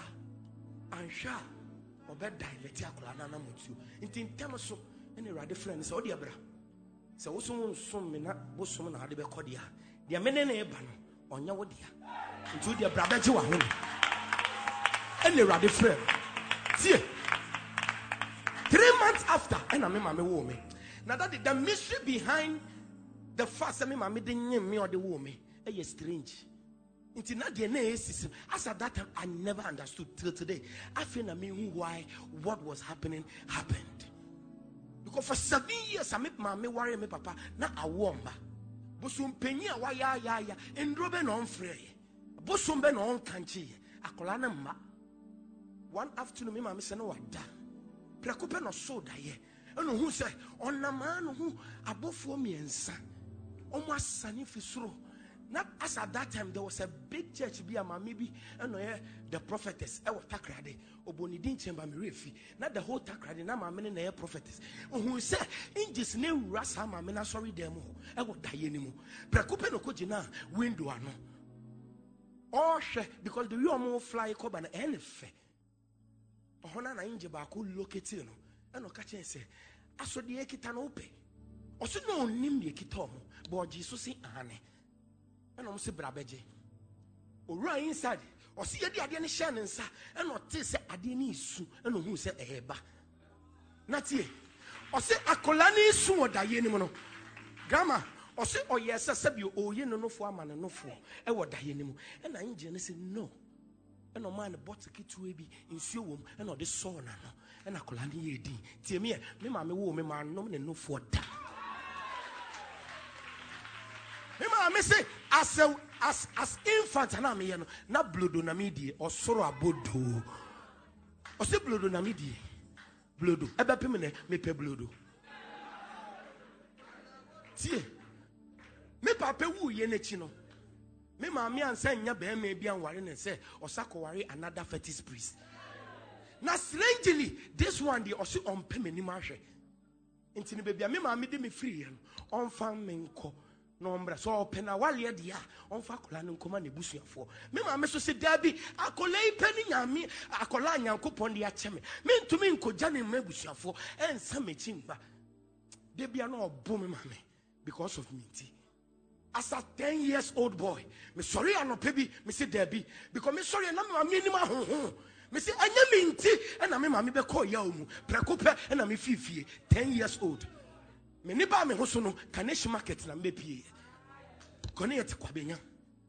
a anhwɛ a ɔbɛda lɛte akora no anamotuo nti ntɛm so ɛne awurade frɛ no sɛ wode abra. Sɛ wo so wo nsom me na bosom na wade bɛkɔ deɛ a deɛ mene ne ɛba no ɔnyɛ wo dea. Nti wode abra bɛgye wahome ɛne awurade frɛ no tie. Three months after ɛna me maame woo me. Na that the mystery behind the fact sɛ me maame de nye me ɔde woo me. Ɛyɛ strange. Nti na deɛ na ɛyɛ as at that time i never understood till today. Afei na me why what was happening happened because for seven years a me maame ware me papa. Na awo mba. Bosom panyin a wayɛ ayɛayɛ nduro bɛ na ɔmfrɛ yɛ bosom bɛ na ɔnka nkye yɛ akwaraa no one afternoon me maame sɛ no wada. Prɛko pɛ na ɔsoo daeɛ ɛna ohu sɛ ɔnamaa no ho abɔfoɔ mmiɛnsa ɔmo asane fi soro na as at that time there was a big church bi a maame bi ɛna ɔyɛ the prophetess ɛwɔ takrade. Ɔbɔ ne din kyɛn ba mmerɛ fi. Na the whole takrade na maame no na ɛyɛ prophetess. Ohun sɛ angels na ewura saa maame no asɔre dan mu hɔ ɛwɔ daeɛ no mu. Prɛko pɛ na window ano. Ɔrehwɛ because the way ɔmo fly kɔba no ɛyɛ ne na na angel baako lokete no ɛna ɔka kyɛn sɛ asɔdeɛ ekita no wopɛ ɔso na ɔnim deɛ ekita ɔmo bɔ ɔgye so si ahane. Ɛna ɔmo si bra owura inside ɔsi yɛ de adeɛ no hyɛ ne nsa ɛna ɔte sɛ adeɛ no esu ɛna ohun sɛ ɛyɛ ba. Na tie ɔsi akɔla no esu wɔ daeɛ no mu no. Grandma ɔsi ɔyɛ sɛ sɛbi ɔyɛ ne ama ne ɛwɔ daeɛ no mu. Ɛna angel no sɛ no. Ɛna ɔmaa ne bɔtɔ ketewa bi nsuo wɔ mu ɛna ɔde sɔɔ n'ano. Ɛna akɔla no yɛ din. Tie mi yɛ me maame wo me maa nom ne da. Me maame se as a as as infant na me yɛ no na blodo na me die ɔsoro abodo. Ɔsi blodo na me die blodo. Ɛbɛ pem ne mepɛ blodo. Tie me papa wu yɛ n'akyi no. Me maame ansa nya bɛrima bi anware ne sɛ ɔsa kɔware another fetish priest. Na strangely this one deɛ ɔsi ɔmpɛ m'anim ahwɛ nti ne baabi a me maame de me firi yɛ no. Ɔmfa me nkɔ na ɔmbrɛ sɛ ɔpɛ na waleɛ deɛ a ɔmfa akɔla no nkɔma ne busuafoɔ me maame so sɛ daa bi akɔla yi pɛ ne nyame akɔla a nyankopɔn de akyɛ me. Mentumi nkɔgya ne mma abusuafoɔ. Ɛnsa m'akyi mba. Da bia na ɔbo me maame because of me nti. As a 10 years old boy mesɔre anɔpɛ bi mese daabi because mesɔre na mema me anim ahoho mese ɛnyɛ me nti ɛna me maame bɛkɔ yaw mu. Prɛko pɛ ɛna mefifie. 10 years old me ne me ho so no Kaneshie market na mbɛpie kɔne yɛte kwabenya.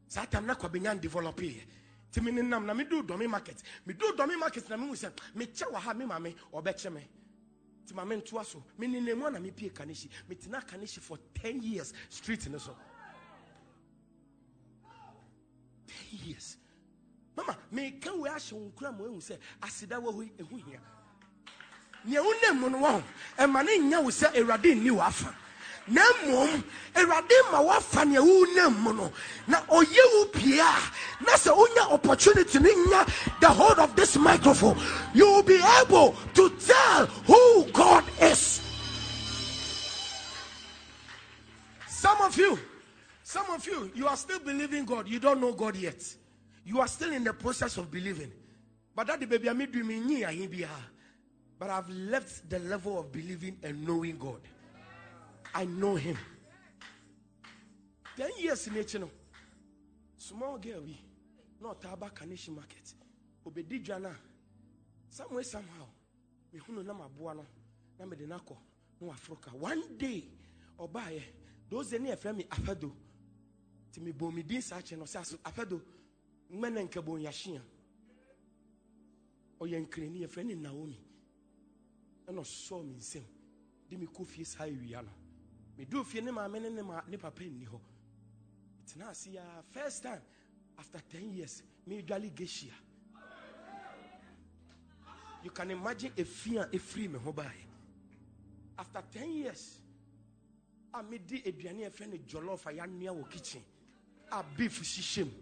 Saa tam na kwabenya ndevelopeyɛ nti me nenam na meduu dɔme market. Meduu dɔme market na mehu sɛ mekyɛ wɔ ha me maame ɔbɛkyɛ me. Nti ma mentoa so menenam a na mepie Kaneshie metena Kaneshie for 10 years street no so. 10 years. Mama meka wei ahyɛ wo nkura ma wahu sɛ aseda wɔ hɔ hia nea wonam mu no wɔ ho ɛma ne nya wo sɛ w'afa. Na mmom ma woafa nea wonam na ɔyɛ wo pie a na sɛ wonya opportunity ne nya the hold of this microphone you will be able to tell who god is. Some of you some of you you are still believing god. You don't know god yet. You are still in the process of believing. But that the baby I me nyi ahi biara. But I've left the level of believing and knowing God. I know Him. Ten years in nature. Small girl, we not Taba Kaneshie market. Obedi Jana. Some way, somehow. Me hunu na mabuano. Na me denako. No Africa. One day, Obaye. Eh, those any friend me afedo. Ti me bomi din sa che no sa afedo. Mene nke bon yashia. Oye nkreni e friend Naomi ɛna ɔsɔɔ me nsam de me kɔ fie saa awia no. Meduu fie ne maame ne ne ne papa nni hɔ tena ase ya first time after 10 years medwale gehyia you can imagine efi a efiri me ho baeɛ after 10 years a medi aduane a yɛfrɛ no jollof a yɛanoa wɔ kitchen. A beef hyehyɛ mu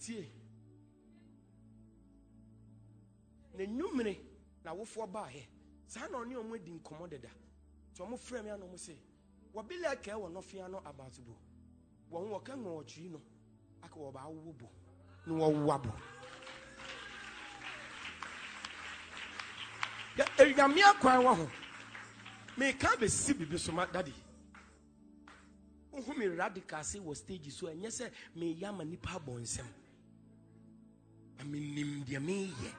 tie na nnwumere na awofoɔ baayɛ saa na ɔne ɔmo adi nkɔmmɔ deda. Nti ɔmo frɛ me ana ɔmo sɛ wɔbile kɛɛ wɔ nɔfea no abaatobo wɔn wɔka ŋɔɔtwi no aka wɔba awowo bo na wɔwoa bo. Anyamea kwan wɔ ho. Meka bɛsi bibi so ma dade wohu radical sɛ wɔ stage so ɛnyɛ sɛ meyɛ ama nnipa abɔ nsɛm. Na menim deɛ meyɛ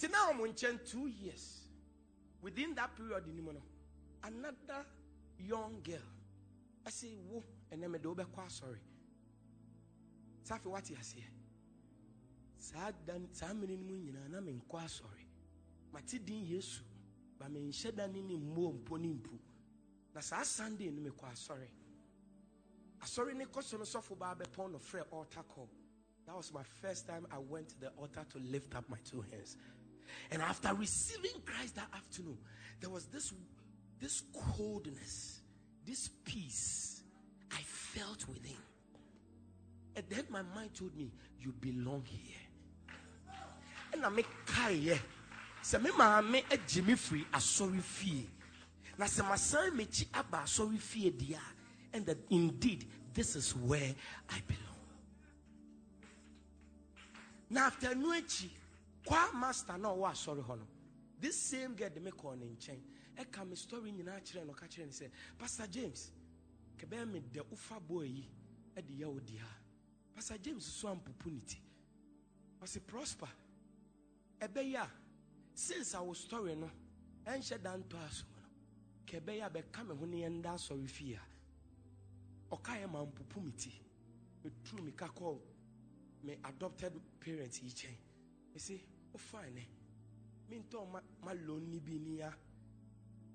metena ɔmo nkyɛn two years. Within that period ni mu no another young girl. Ɛsɛ wo ɛnɛ mede wobɛkɔ asɔre. Saa afei wate aseɛ. Saa da saa mmere no mu nyinaa na menkɔ asɔre. Mate din yesu ba menhyɛ da ne ne mmuo mpo ne mpu. Na saa sunday no mekɔ asɔre. Asɔre ne kɔ so no sɔfo baa bɛpɔn no frɛ altar call. That was my first time I went to the altar to lift up my two hands. And after receiving Christ that afternoon, there was this this coldness, this peace I felt within. And then my mind told me, You belong here. And I make kai sɛ me maame agye me firi asɔre fie na sɛ masan mekyi aba asɔre fie deɛ a and that indeed this is where I belong. na after no kwa master na ɔwɔ asɔre hɔ this same girl de me kɔɔ ne nkyɛn ɛka me story nyinaa kyerɛ no ɔka kyerɛ no sɛ pastor james kɛbɛyɛ me dɛ wofa boɔ yi ɛde yɛ wo di ha. Pastor james so ampopo ne ti. Ɔse prosper. Ɛbɛyɛ a since awo story no ɛnhyɛ da ntɔ aso no kɛbɛyɛ a bɛka me ho ne yɛnda asɔre fie a ɔka yɛ ma me ti. Meturu mika kɔɔ me adopted parents yi kyɛn. Ɛsɛ ɔfine ne mentɔ ma ma loan ni bi ni ya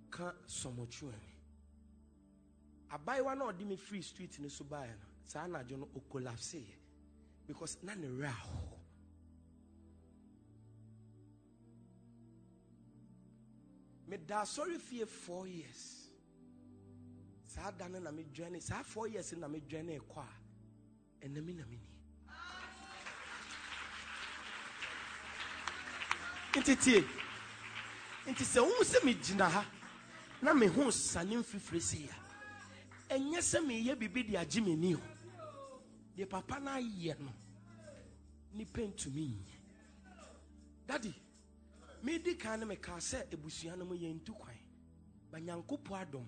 ka sɔmɔtwe mi abaayewa na ɔde me free street ne so baeɛ no saa anadwo no ɔkolapse yɛ because na ne werɛ ahɔ meda asɔre fie four years. Saa da no na medwane saa four years no na medwane kɔ a ɛnɛ me na meni nti tie. Nti sɛ wohu sɛ megyina ha na me ho sane mfifiri sei a ɛnyɛ sɛ meyɛ biribi de agye m'ani o deɛ papa no ayɛ no nipa ntumi nyɛ. Dadi medi kan no mekaa sɛ abusua no mu yɛntu kwan. Ba nyankopɔn adom.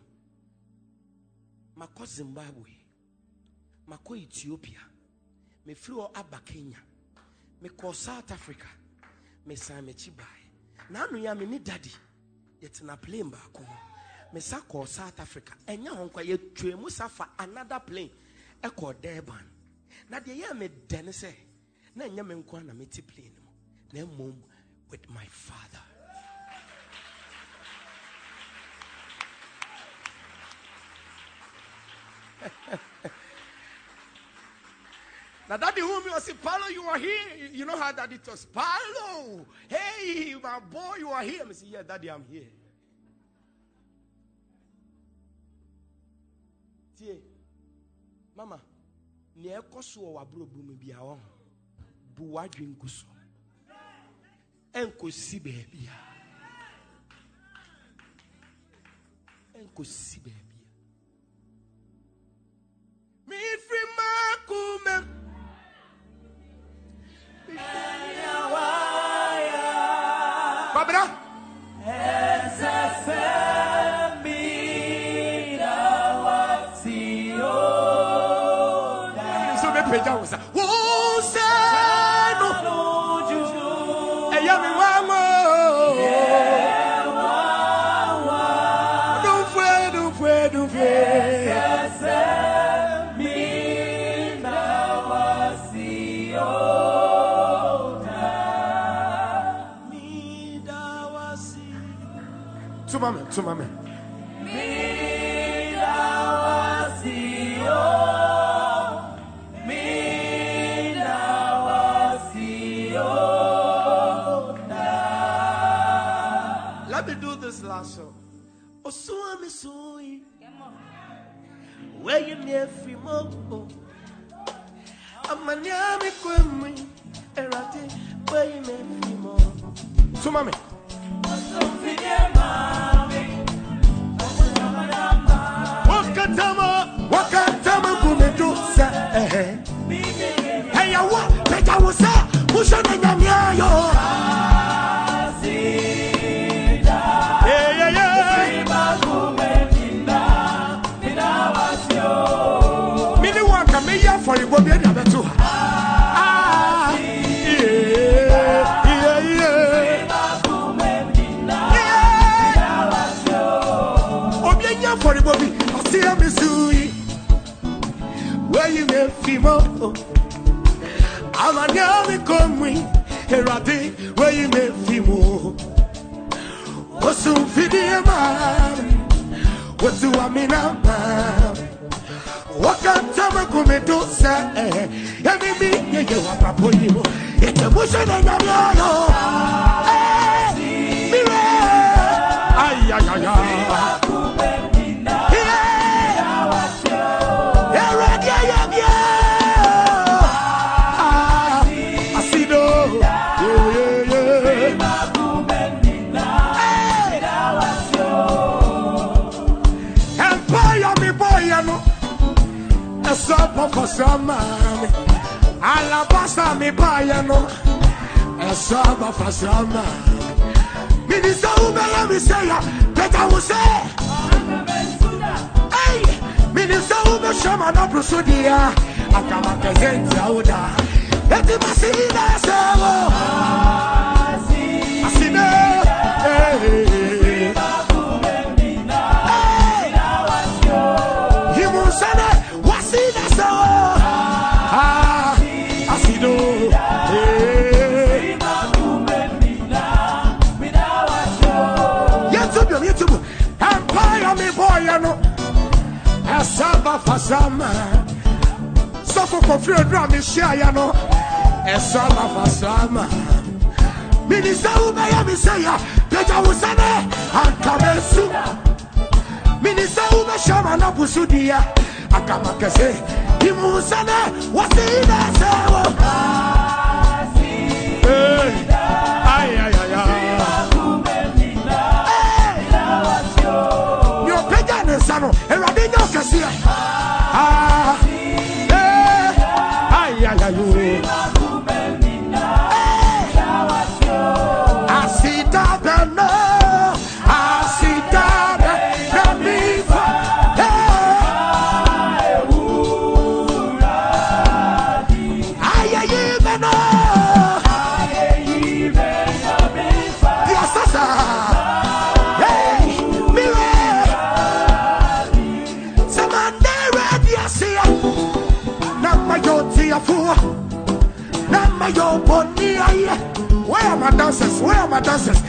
Makɔ zimbabwe. Makɔ ethiopia. Mefiri hɔ aba kenya. Mekɔ south africa mesan m'akyi baeɛ na ano yɛ a me ne dadi yɛtena plane baako mu mesa kɔɔ south africa. Ɛnyɛ hɔ nkwa yɛtwa mu sa fa another plane ɛkɔɔ durban. Na deɛ yɛ a medɛ ne sɛ na ɛnyɛ me nko na mete plane mu. Na mmom with my father. [LAUGHS] Now, daddy whom you say, Paulo, you are here. You know how daddy talks. Paulo, hey, my boy, you are here. I say, yeah, daddy, I'm here. Tie, mama, ni ɛkɔ so wɔ w'aborɔ bu mu bi a ɔho bu w'adwene gu so ɛnkɔsi baabi a ɛnkɔsi baabi a mefiri Babra. So me peja wo sa. Wo se Me, tuma me. Let me do this last song. Osua mi sui. Where you near Fimo. Amanya mi kwemi. Erate. Where you near. Tuma me. wakatama obi anya afɔrebɔ bi ɔseɛ me so yi wayi me fi mɔ amanea me kɔmui awurade wayi me fi mu wɔsomfidie ma wɔtiwa me na ma wakantama kumedo sɛ yɛne mi yɛyɛ wapapo yi mu yɛtɛmuhyɛ na nyameayo mire ayayaya supper for some man. Alabaster me boy, you know. A supper for some man. Minister, who may me say, better will say. Hey, minister ube shama na prosodia akama kazenti auda eti masina sewo asine ɛsaba fasama sɔfo kɔfiri odura mi hyia ya no. Ɛsaba fasama minisa wo bɛyɛ mi sɛ ya. Pagya wo sɛ ne ankama esu minisa wo bɛhyɛ ma na busu diya. Akama kɛse imu sɛ ne wɔsi yi na ɛsɛ wo. Hey, Hallelujah. Are dancers?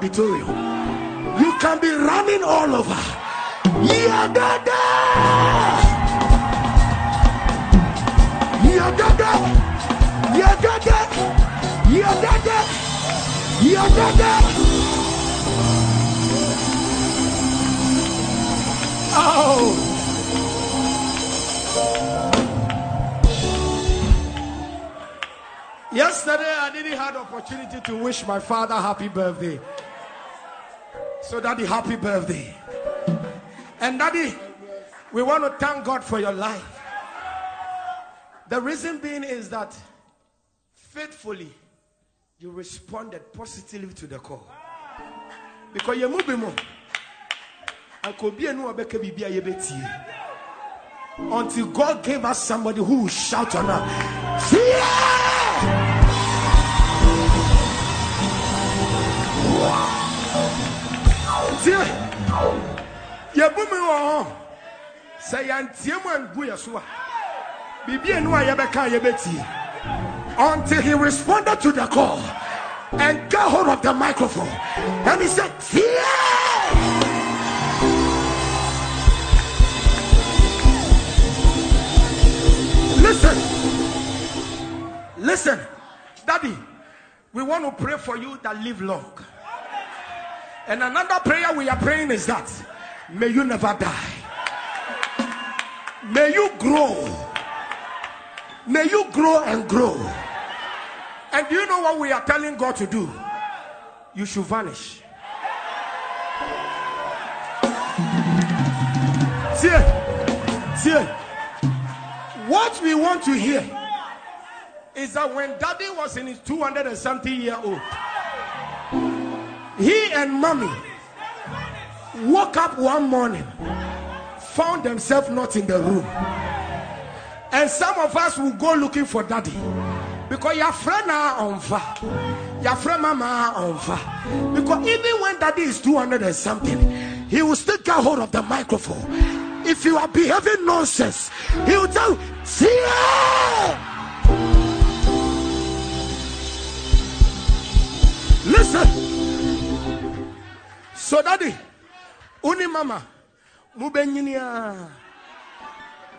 Auditorium. You can be running all over. Yagada! Yagada! Yagada! Yagada! Yagada! Oh! Yesterday I didn't have the opportunity to wish my father happy birthday. So daddy, happy birthday. And daddy, we want to thank God for your life. The reason being is that faithfully you responded positively to the call. Because you move more. Until God gave us somebody who will shout on us. Yeah! Tie yɛbu mi wɔ hɔ. Sɛ yɛntie mu angu yɛ until he responded to the call and got hold of the microphone. And he said tie listen. Listen. Daddy we want to pray for you that live long and another prayer we are praying is that may you never die. May you grow. May you grow and grow. And do you know what we are telling God to do? You should vanish. See, see, what we want to hear is that when daddy was in his 270 year old, he and mommy woke up one morning, found themselves not in the room. And some of us will go looking for daddy because your friend are on fire, your friend mama are on fire. Because even when daddy is 200 and something, he will still get hold of the microphone. If you are behaving nonsense, he will tell see Listen. So daddy, uni mama, mu benyini a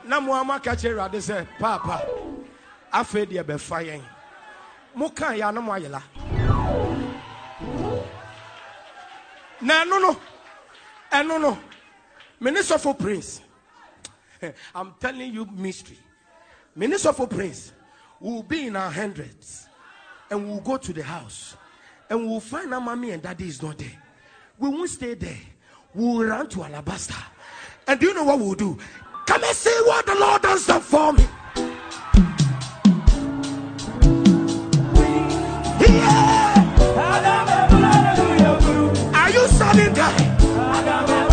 na mo ama ka kyerɛ papa afei deɛ bɛfa yɛn mo ka yɛ na mo ayɛla na ɛno no ɛno no ne sɔfo prince. [LAUGHS] I'm telling you mystery. Minister for prince will be in our hundreds and we will go to the house and we will find our mommy and daddy is not there we won't stay there. We will run to Alabaster. And do you know what we'll do? Come and see what the Lord has done for me. Yeah. Are you standing there?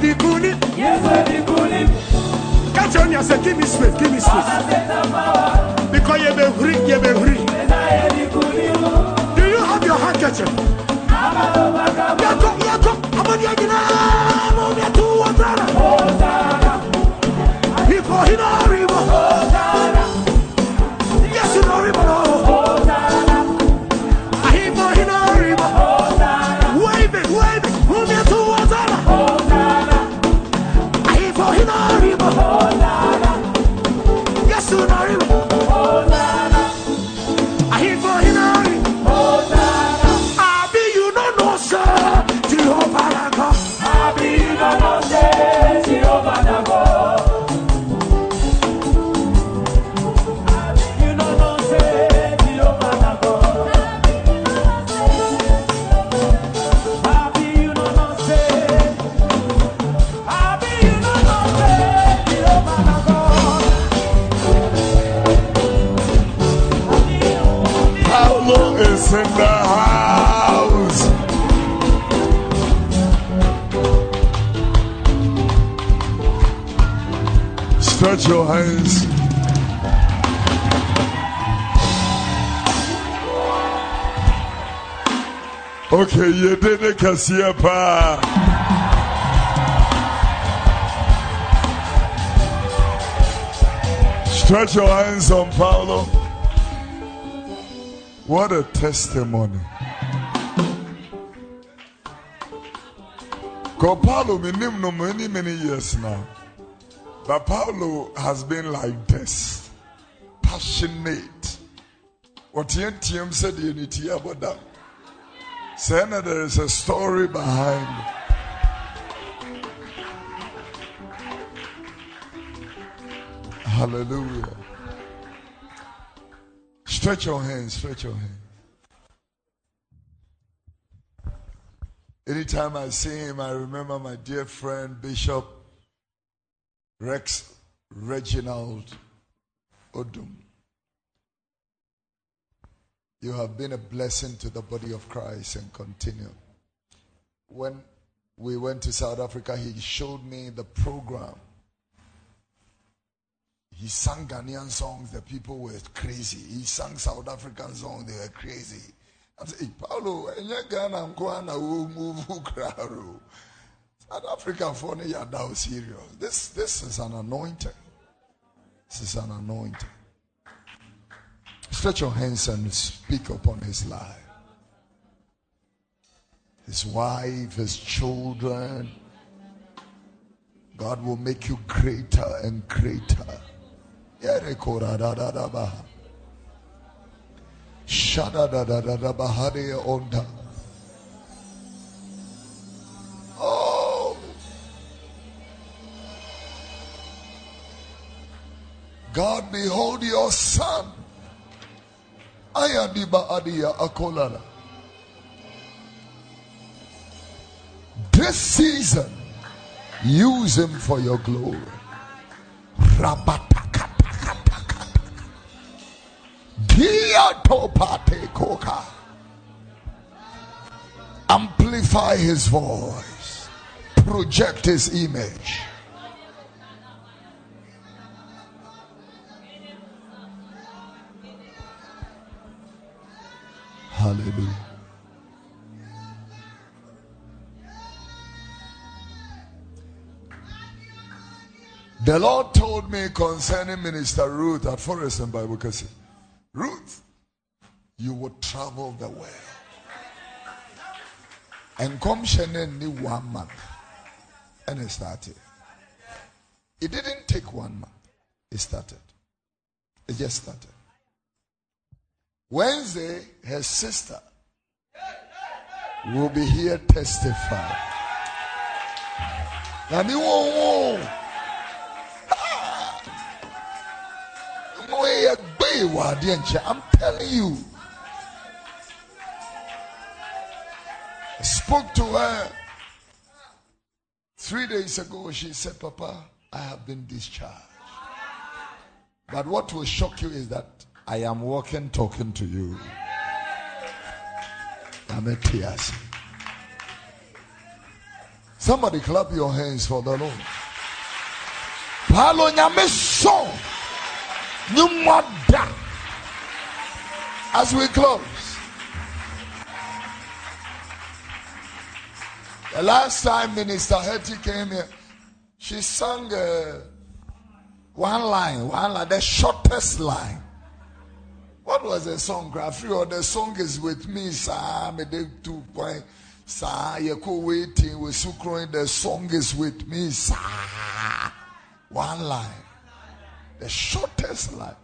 Are the kunim. Catch on you say, give me space, give me space. Because you be free, you be free. Do you have your handkerchief? Yako, yako, amani ya jina, mami ya tu watana. Hiko hina ribo. Yes, Stretch your hands. Okay, you did it, Kasiapa. Stretch your hands on Paulo. What a testimony. Because Paulo, many, many years now. But Paulo has been like this passionate. What TM said, you need to hear about that. That there is a story behind. Hallelujah. Stretch your hands, stretch your hands. Anytime I see him, I remember my dear friend Bishop Rex Reginald Odum. You have been a blessing to the body of Christ and continue. When we went to South Africa, he showed me the program. He sang Ghanaian songs, the people were crazy. He sang South African songs, they were crazy. I said, Paulo, Ghana move. South Africa for ne yada serious. This this is an anointing. This is an anointing. Stretch your hands and speak upon his life. His wife, his children. God will make you greater and greater. Yerekoradadadabaha. Shadadadadabahade onda. God, behold your son. Ayadiba adia akolala. This season, use him for your glory. Amplify his voice. Project his image. Hallelujah. The Lord told me concerning Minister Ruth at Forest and Bible Kasi. Ruth, you will travel the world. And come Shannon ni one month. And it started. It didn't take one month. It started. It just started. Wednesday, her sister will be here testifying. Nani wo wa de nche. I'm telling you. I spoke to her three days ago. She said, Papa, I have been discharged. But what will shock you is that I am walking, talking to you. I'm a tears. Somebody clap your hands for the Lord. Palo nyame. Nyumada. As we close. The last time Minister Hetty came here, she sang uh, one line, one line, the shortest line. What was the song, Graffy? Or the song is with me, sir. Me de two point, sir. You could waiting with Sukroin. The song is with me, sir. One line, the shortest line.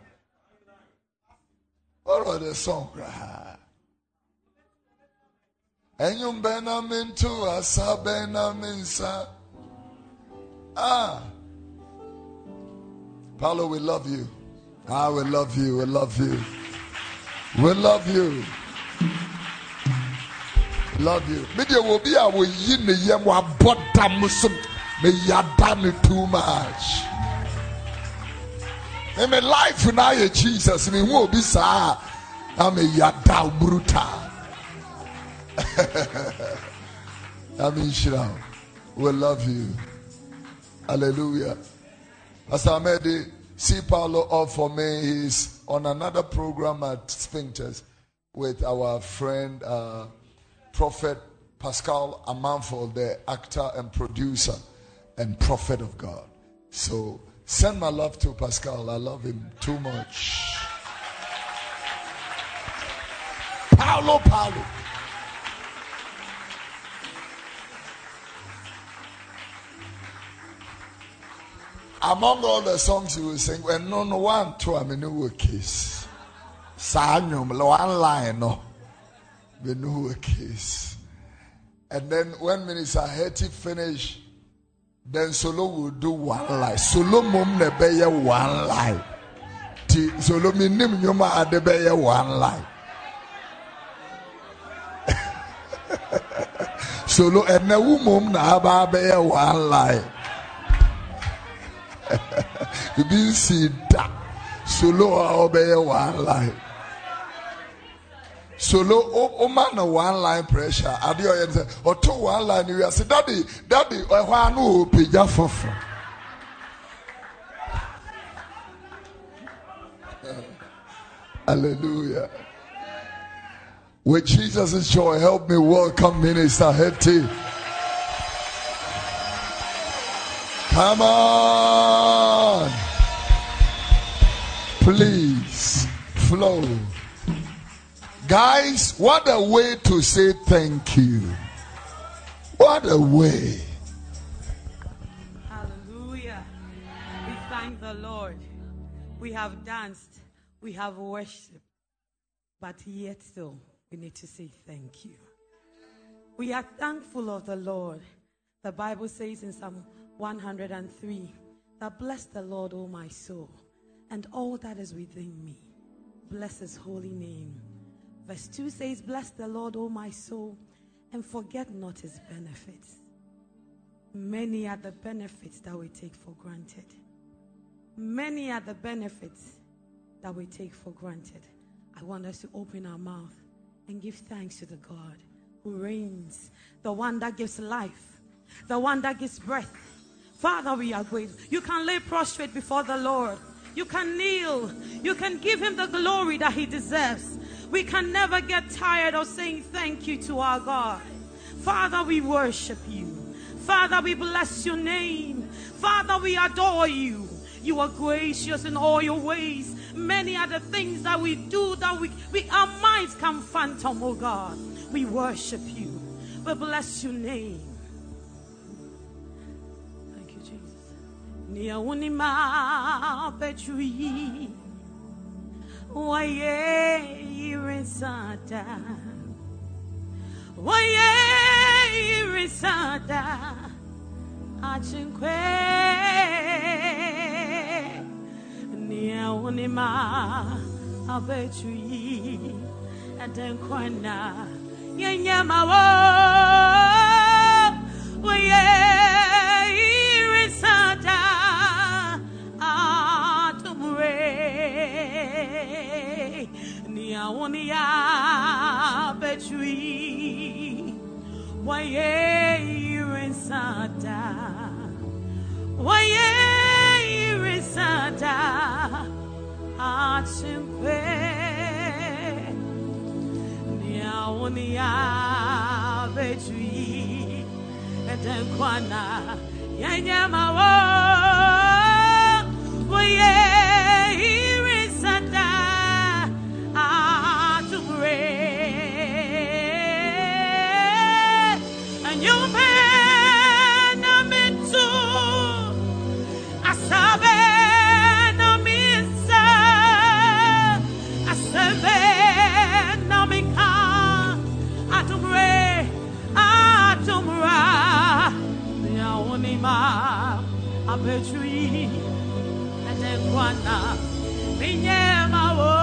What was the song, Graffy? Enyum benamintu asa benaminsa. Ah. Paulo, we love you. Ah, we love you. We love you. We love you. Love you. Media will be our yin yam wa bottom musum. Me yadam too much. In my life now, Jesus, me will be sa. I'm a yadam brutal. [LAUGHS] I mean, Shira, we love you. Hallelujah. Pastor Ahmed, see Paulo off for me. He's on another program at Sphincters with our friend, uh, Prophet Pascal Amanfo, the actor and producer and prophet of God. So send my love to Pascal. I love him too much. Paulo, Paulo. Among all the songs you will sing, when no one two to a menu case. Sanyum, one line, no. Menu kiss. And then when Minister Hetty finish, then Solo will do one line. Solo mum ne beye one line. Ti Solo minim nyuma ade beye one line. [LAUGHS] Solo ene wumum na aba beye one line. [LAUGHS] ebi nsi da solo a ɔbɛyɛ one line solo o ma na one line pressure. Adeɛ ɔyɛ sɛ ɔto one line wi ase dadi dadi ɛhɔ eh, ano ɔpagya foforɔ [LAUGHS] hallelujah. With jesus' joy help me welcome minister hetty Come on. Please flow. Guys, what a way to say thank you. What a way. Hallelujah. We thank the Lord. We have danced, we have worshiped, but yet still we need to say thank you. We are thankful of the Lord. The Bible says in Psalm 103 that bless the Lord, O my soul, and all that is within me. Bless his holy name. Verse 2 says, Bless the Lord, O my soul, and forget not his benefits. Many are the benefits that we take for granted. Many are the benefits that we take for granted. I want us to open our mouth and give thanks to the God who reigns, the one that gives life, the one that gives breath, Father, we are grateful. You can lay prostrate before the Lord. You can kneel. You can give him the glory that he deserves. We can never get tired of saying thank you to our God. Father, we worship you. Father, we bless your name. Father, we adore you. You are gracious in all your ways. Many are the things that we do that we, we our minds can phantom, oh God. We worship you. We bless your name. Nia unima petri Waye irisada Waye irisada Achinkwe. Nia unima apetri Adenkwana Yenyama wo. Waye Niaonia betui Waye irisada. Waye irisada. Achimpe. Niaunia betui. Edenkwana. Yanyama wo. Waye Wo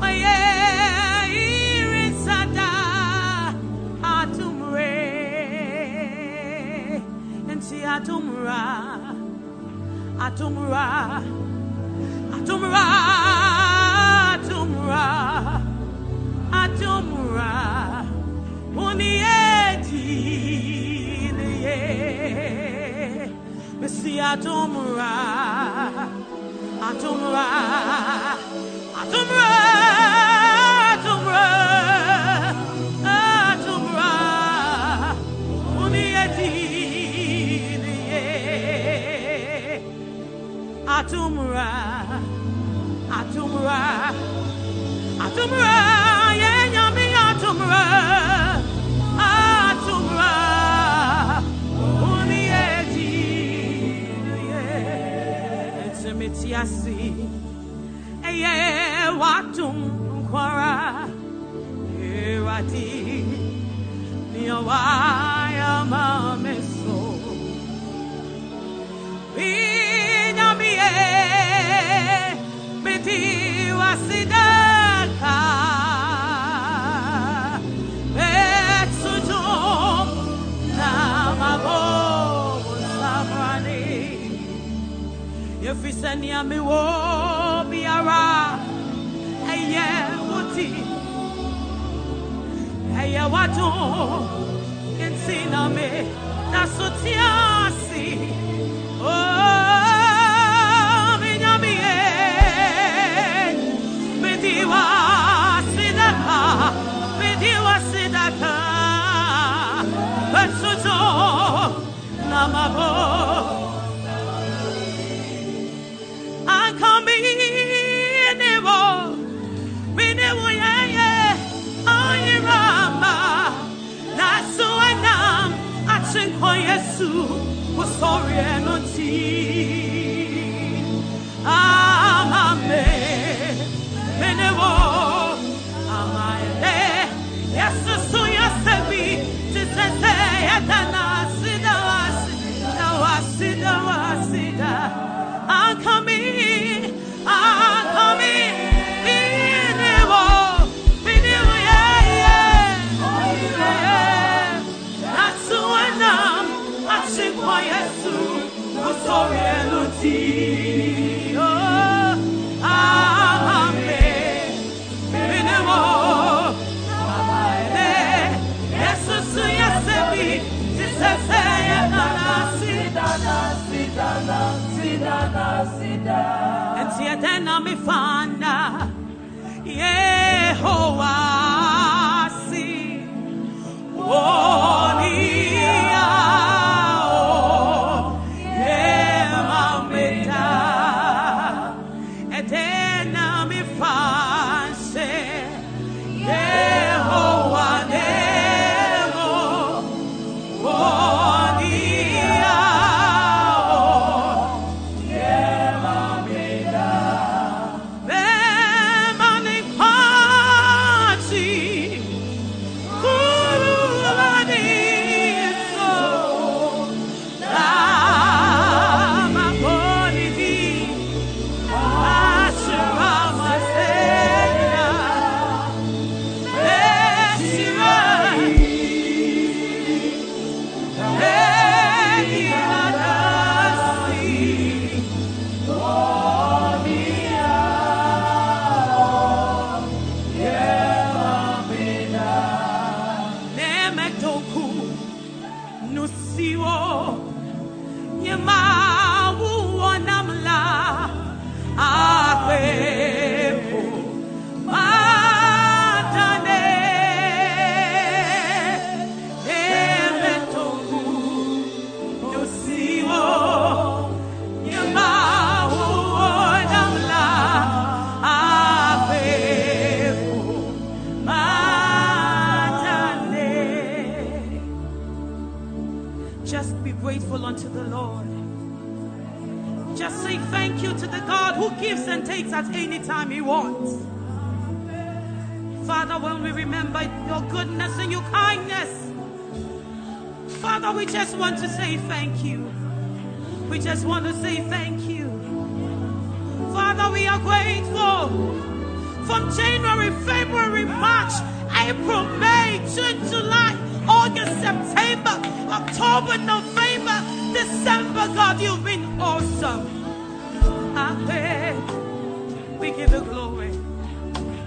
Maye irisada Atumre Nti atumra Atumra Atumra Atumra Atumra Mesi Atumra Atumra Atumra Atumra Atumra Unieti Niye Atumra Atumra Watum Kwara Erati Niawaya Mameso. Binyamie Biti Wasidaka Betsujum Namabo Sabrani. Yefisania mi wo biara Eye watu Intina me Nasutiasi achinko Yesu, usori enoti. Amame, binewo, amaele, Yesu su yasebi, tisese yadana, sidana. Enti edena mi fanda, Yehowa si, Onia, We just want to say thank you. We just want to say thank you. Father, we are grateful. From January, February, March, April, May, June, July, August, September, October, November, December, God, you've been awesome. Amen. We give you glory.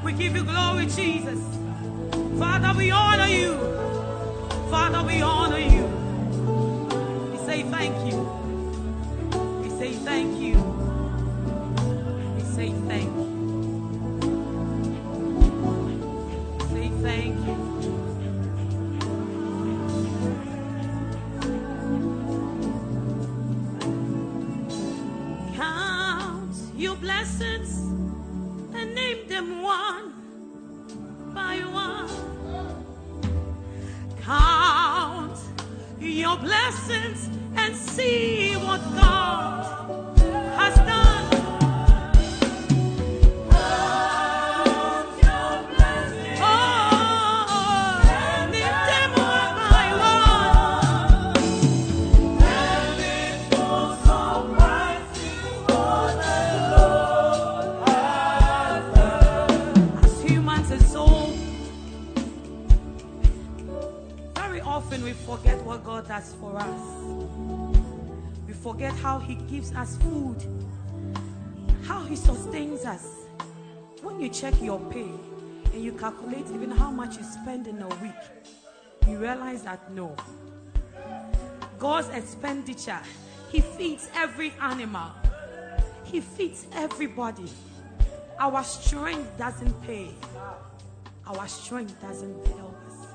We give you glory, Jesus. Father, we honor you. Father, we honor you. Say thank you. We say thank you. And see what God does for us. We forget how He gives us food, how He sustains us. When you check your pay and you calculate even how much you spend in a week, you realize that no. God's expenditure, He feeds every animal, He feeds everybody. Our strength doesn't pay. Our strength doesn't help us.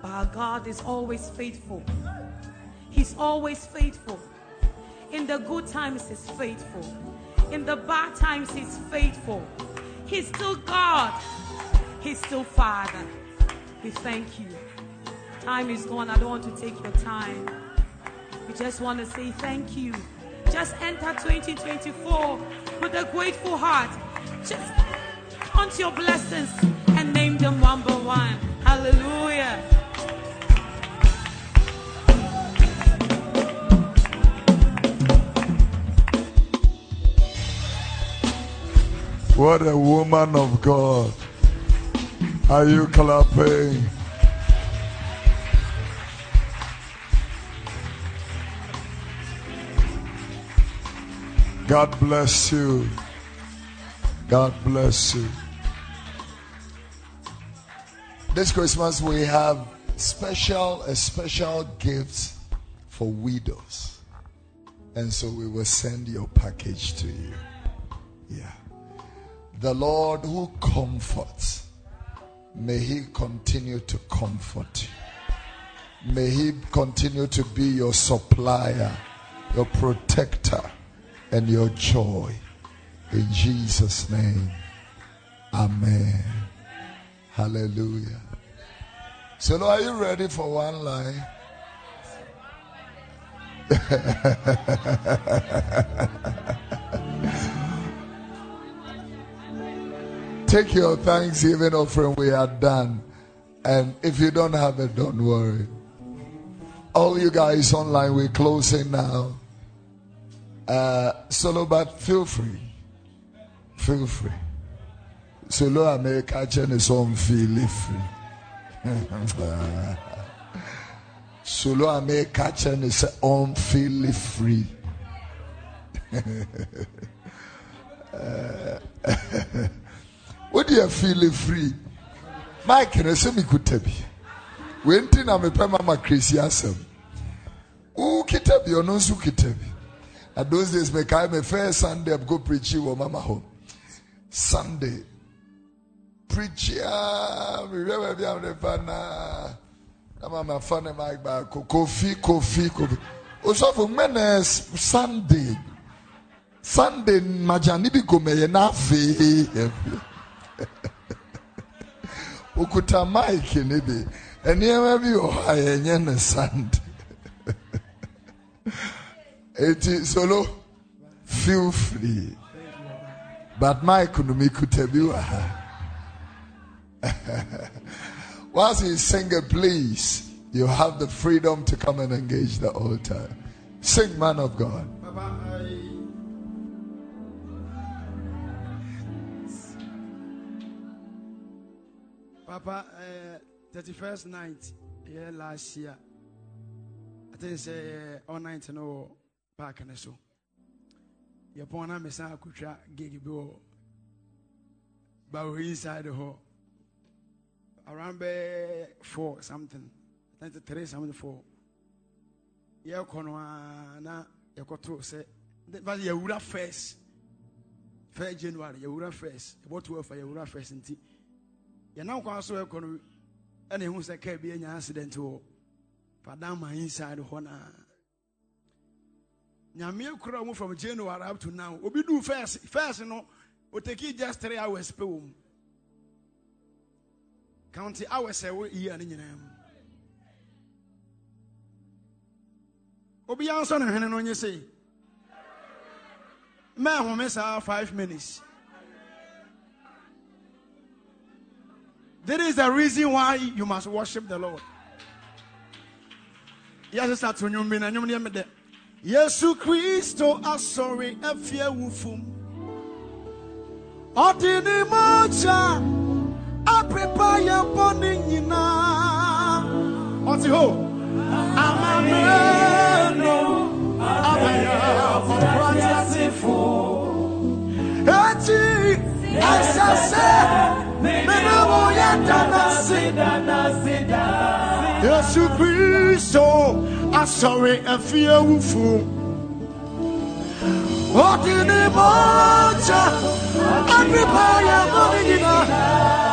But our God is always faithful. He's always faithful. In the good times, He's faithful. In the bad times, He's faithful. He's still God. He's still Father. We thank you. Time is gone. I don't want to take your time. We just want to say thank you. Just enter 2024 with a grateful heart. Just count your blessings and name them one by one. Hallelujah. What a woman of God. Are you clapping? God bless you. God bless you. This Christmas we have special a special gift for widows. And so we will send your package to you. Yeah. The Lord who comforts, may He continue to comfort you. May He continue to be your supplier, your protector, and your joy. In Jesus' name. Amen. Hallelujah. So, are you ready for one line? [LAUGHS] Take your Thanksgiving offering. We are done. And if you don't have it, don't worry. All you guys online, we're closing now. Uh, solo, but feel free. Feel free. Solo America is on feel free. [LAUGHS] Solo America is on feel free. [LAUGHS] [LAUGHS] What do you feel free? Mike na sɛ mekuta bi wei nti na mepɛ mama krisi asɛm wokita bi ɔno nso kita bi at those days mekae me first sunday go preachi wɔ mama hɔ sunday. Preachi a mehwɛ baabi a mede fa na. Na mama fa ne mic baako kofi kofi kofi. Osɔfo sunday. Sunday magyane bi gomɛyɛ na okuta mic ne bi nneɛma bi wɔ hɔ a yɛnyɛ ne sunday [LAUGHS] Eti solo, feel free. But my kunumi kutabiwa. Once [LAUGHS] you sing it, please, you have the freedom to come and engage the altar. Sing, man of God. Papa, Papa, uh, 31st night, yeah, last year. I think it's uh, all night no park and so. Your point, I'm a son, Kutra, gig, go, but we're inside the hall. Around by four something. I think three something four. yɛkɔ no a na yɛkɔtoro sɛ but yɛwura first first january yɛwura first yɛbɔ twelve a yɛwura first nti yɛnam kwan so yɛkɔ no ɛna ehu sɛ kaa bi anya accident wɔ padama inside hɔ na nyame kura mu from january up to now obi do first first no oteki just three hours pɛ wɔ county hours ɛwɔ year no nyinaa mu. Obi ya nsọ ne hwene no nye sei mmaa ahome saa five minutes that is the reason why you must worship the lord. Yɛsɛ sa to nnwom bi na nnwom deɛ medɛ yesu kristo asɔre afie wufum. Ɔde ne mogya apepa yɛn bɔne nyinaa ɔte hɔ amameno abaya ɔkwatiasefo eti ɛsɛsɛ mene wo yɛ danase yesu kristo asɔre afie wufo ɔde ne mɔgya apepa yɛ bɔne nyinaa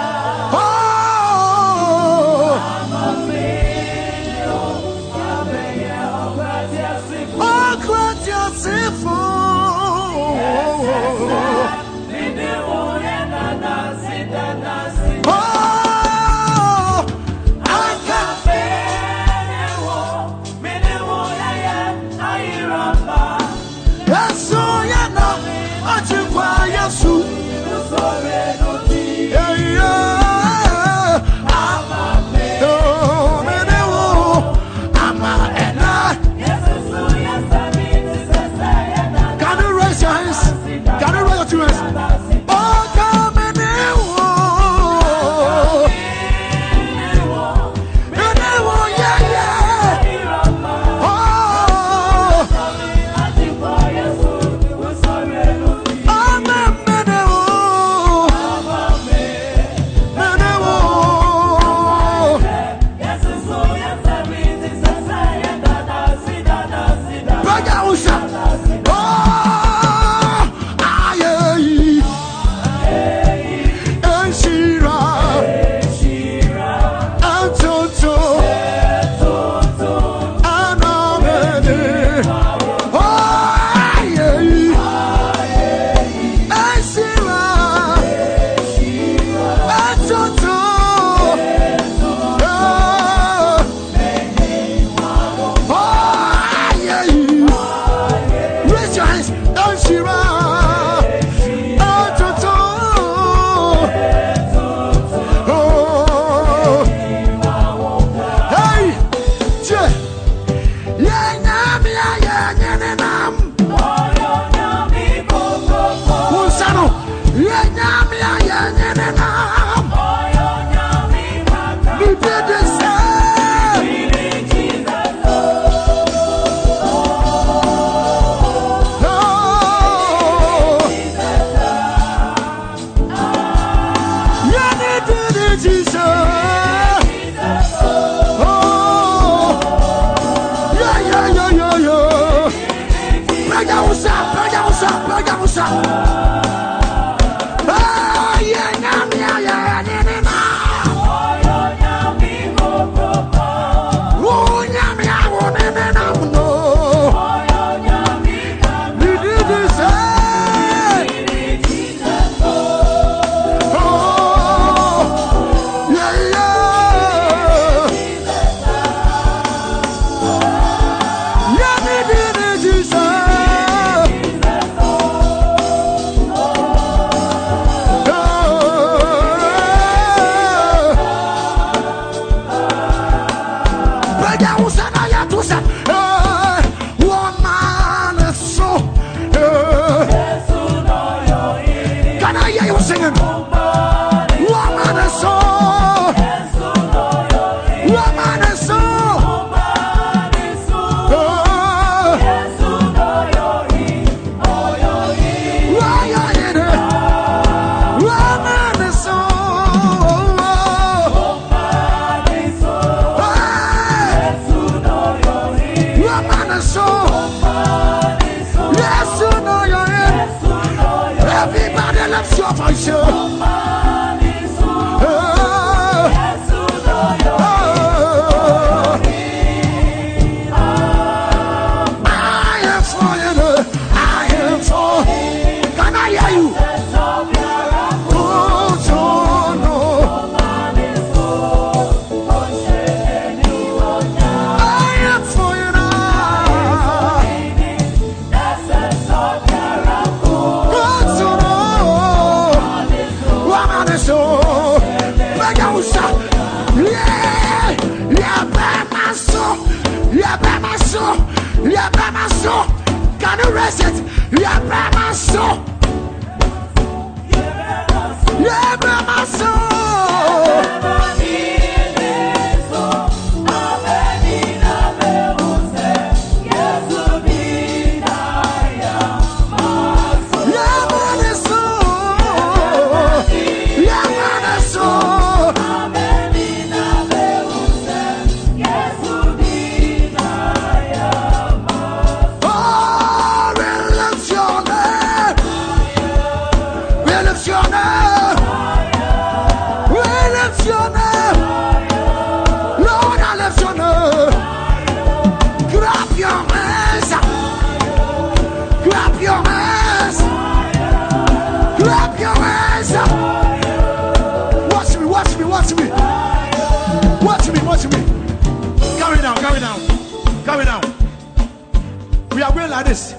like this.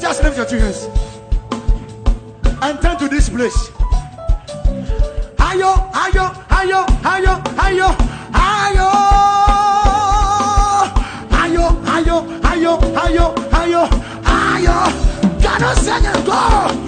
Just lift your two hands and turn to this place. Ayo, ayo, ayo, ayo, ayo, ayo, ayo, ayo, ayo, ayo, ayo, ayo. ayo, Cannot sing and go.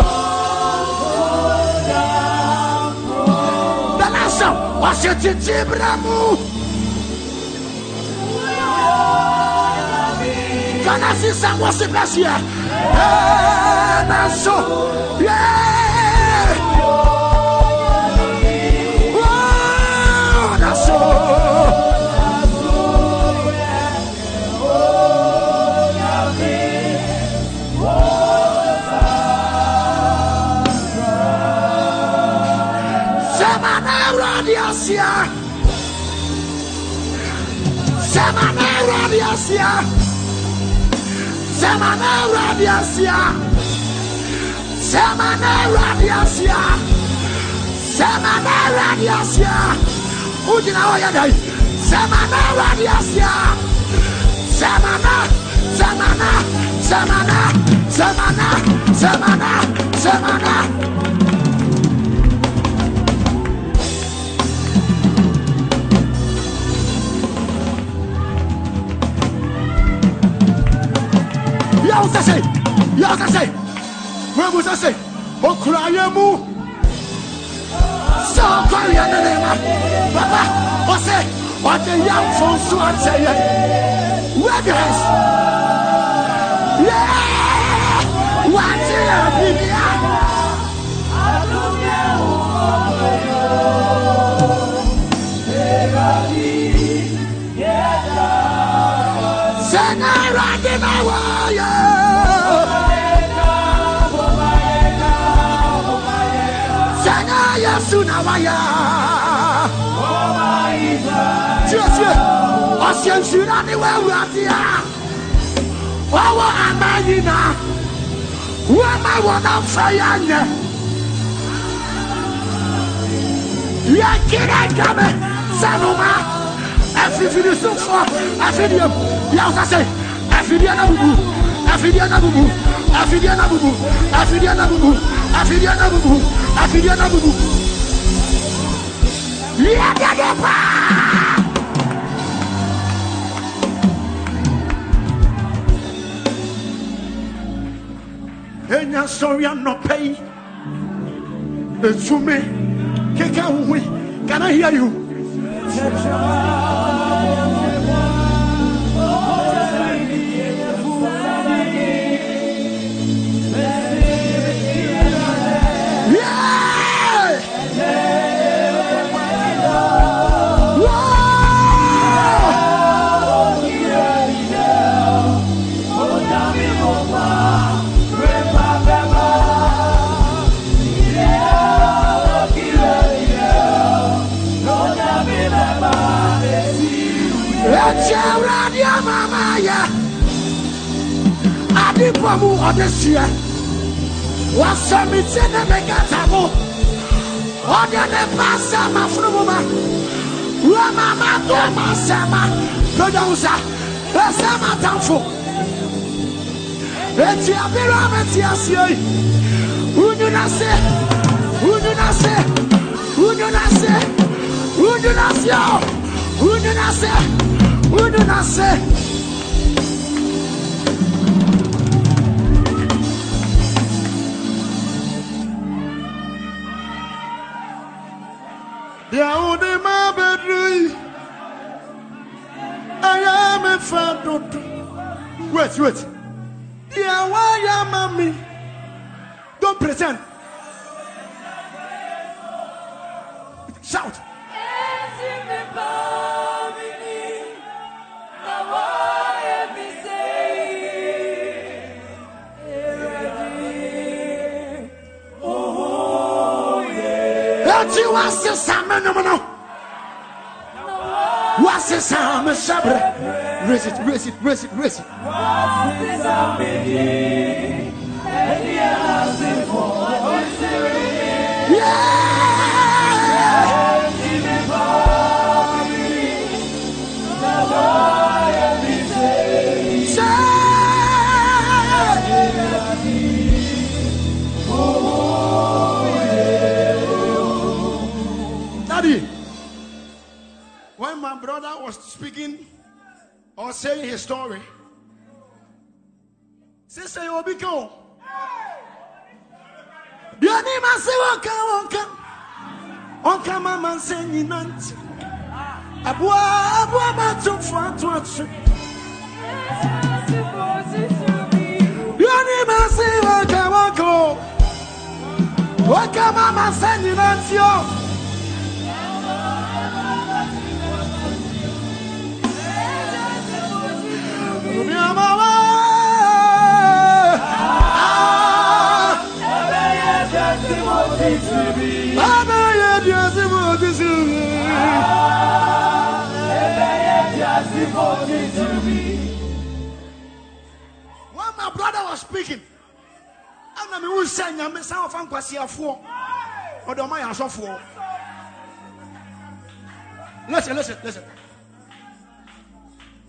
Pošeće džibramu! Kanasi sa mwa se plasye! E, naso! Yeah! radiasia. Semanal radiasia. Semanal radiasia. Semanal radiasia. Semanal radiasia. Udina oya dai. Semanal radiasia. Semana, semana, semana, semana, semana, semana. semana. wo sase yà wo sase wo mu sase okura ayé mu sọ ọkọrin yẹn nínú ẹ̀ma bàbá ọsẹ ọdẹ yà fún sùn àtẹ yẹn wẹ́ẹ̀dì hẹ́sì yẹ́ẹ́ wà á ti yà bíbí. Náà wáyé. Tíyẹ̀tíyẹ̀, ọ̀sẹ̀ nsúra ni wọ́n wúra sí ya. Wọ́n wọ àmà yìí náà. Wọ́n máa wọ̀ náà fẹ́ yá nyẹ. Yẹ kiri ẹ̀jẹ̀ sẹ́nu máa. Ẹ̀fífìdí sùn fún ẹ̀fídí ẹ̀ yà ọ̀sà sẹ́ ẹ̀fídí ẹ̀ náà bùbù ẹ̀fídí ẹ̀ náà bùbù ẹ̀fídí ẹ̀ náà bùbù ẹ̀fídí ẹ̀ náà bùbù ẹ̀fídí ẹ̀ náà bùbù ẹ̀fídí ẹ̀ náà bùbù. Yẹ dẹ́dẹ́ paa. Enya sọ̀rọ̀ anọ̀pẹ́ yìí ètùmí kíkẹ́ òhun can I hear you? fo Eti apelo ame ti asye Unyo nase. Unyo nase. Unyo nase. Unyo nase. Unyo nase. Unyo nase. Wait, wait. Yeah, why am mommy? Don't pretend. Shout. That you want to summon no no. What's the summon sabre? Raise it, raise it, raise it, raise it. Mama, saying, Nanti. Abua, Abua, Matu, Fatu, Atu. Your name I say, Wonka, Wonka, Wonka, Mama, saying, Nanti. Mi amaba. Ah. Abẹ́yẹ When my brother was speaking, ẹna mi wù sẹ́ nyàmé sáwọn fa nkwasi afọ́ ọ̀dọ̀ ọmọ yà asọ́fọ́. listen listen listen.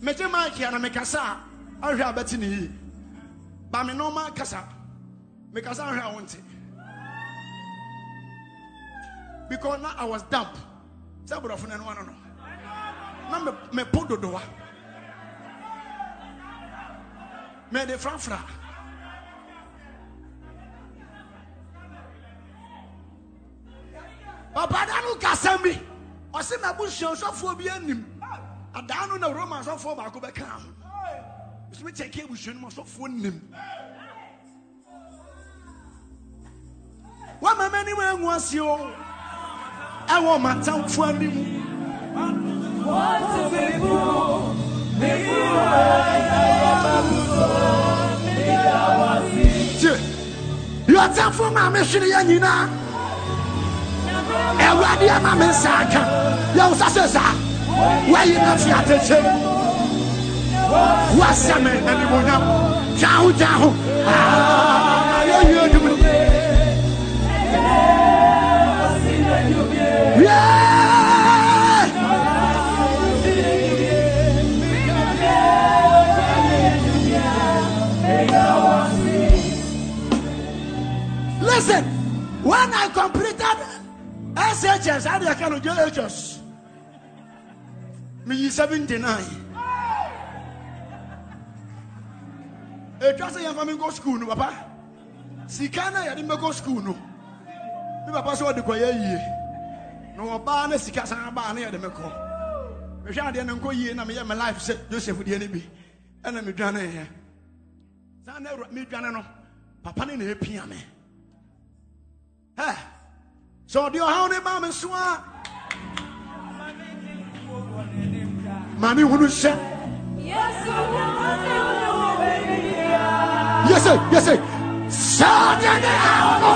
Megye mic a na mekasa a ahwɛ a bɛte ne yie ba me nɔɔma kasa mekasa ahwɛ a wo nte because na i was damp sɛ borɔfo no ɛnoa no no na me- mepo dodowa. Mede frafra. Papa da no kasɛm bi. Ɔse mabusua sɔfoɔ bi anim. Adaa no na roma sɔfoɔ baako bɛka ho. Ɛsumi kyɛke abusua no mu asɔfoɔ nim woama m'anim angu ɛwɔ matamfo anim tie yɛtamfo ma mehwere yɛ nyinaa awurade ama me nsa aka yɛwo sa sɛ saa woayi na fi atekyɛm woasɛ me animonyam twa ho gya ho Listen, when I completed SHS, I had kind of JHS. Me 79. Etwa sɛ yɛmfa me nkɔ school no papa sika na yɛde mɛkɔ school no me papa sɛ ɔde kɔyɛ yie na ɔbaa na sika san baa na yɛde mɛkɔ mehwɛ adeɛ no nkɔ yie na meyɛ me life sɛ joseph deɛ no bi ɛna medwaneeɛ saa na medwane no papa ne na ɛpia me sɛ ɔde ɔhaw ne baa me so a ma me hunu sɛ yɛsɛ yɛsɛ sɛ ɔde ne haw no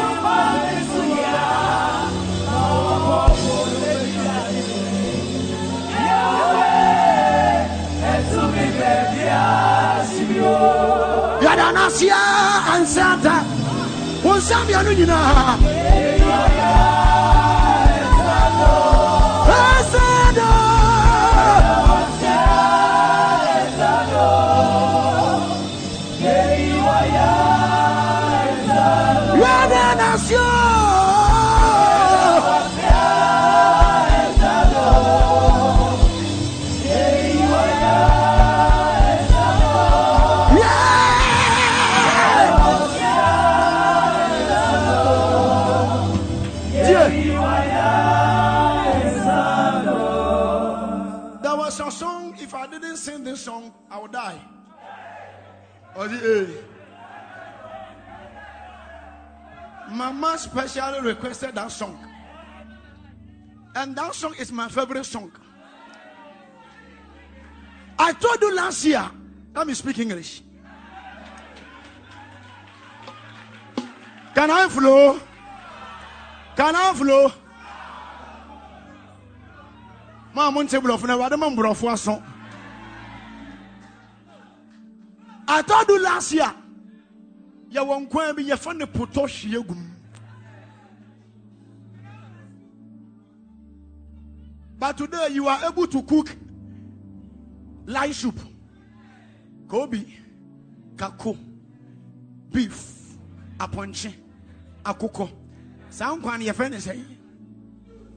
yɛde anaseɛ ansanta wo nsa mmianu nyinaa Specially requested that song. And that song is my favorite song. I told you last year, let me speak English. Can I flow? Can I flow? maa mo nte aso I told you last year yɛwɔ nkwan bi yɛfa ne potɔ hwie but today you are able to cook light soup kobi kako beef apɔnkye akokɔ saa nkwan no yɛfrɛ ne sɛ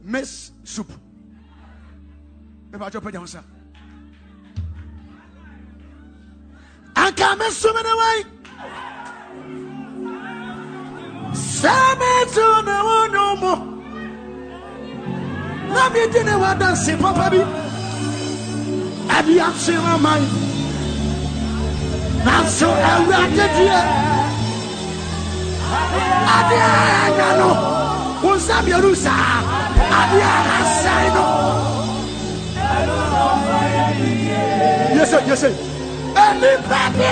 maize soup. Mepatwɛ pagya ho sa. Anka mesome ne wai sɛ meto ne wo nwomo na medi ne wadanse papa bi. Ade akyerɛ man nanso awurade deɛ ade a ɛnya no. Wo nsa mmienu saa ade a asɛe no. Yes, sir. Yes, sir. Anybody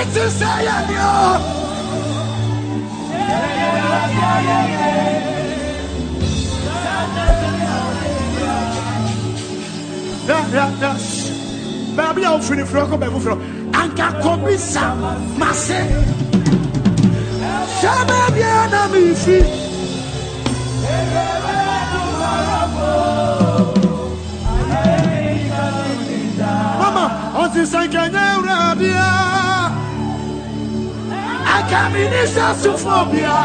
to say you. Yeah, yeah, yeah. Baby, I'm free from come baby from. Anka kobisa mase. Shaba bia na mi fi. kanya uradia akamini sasufobia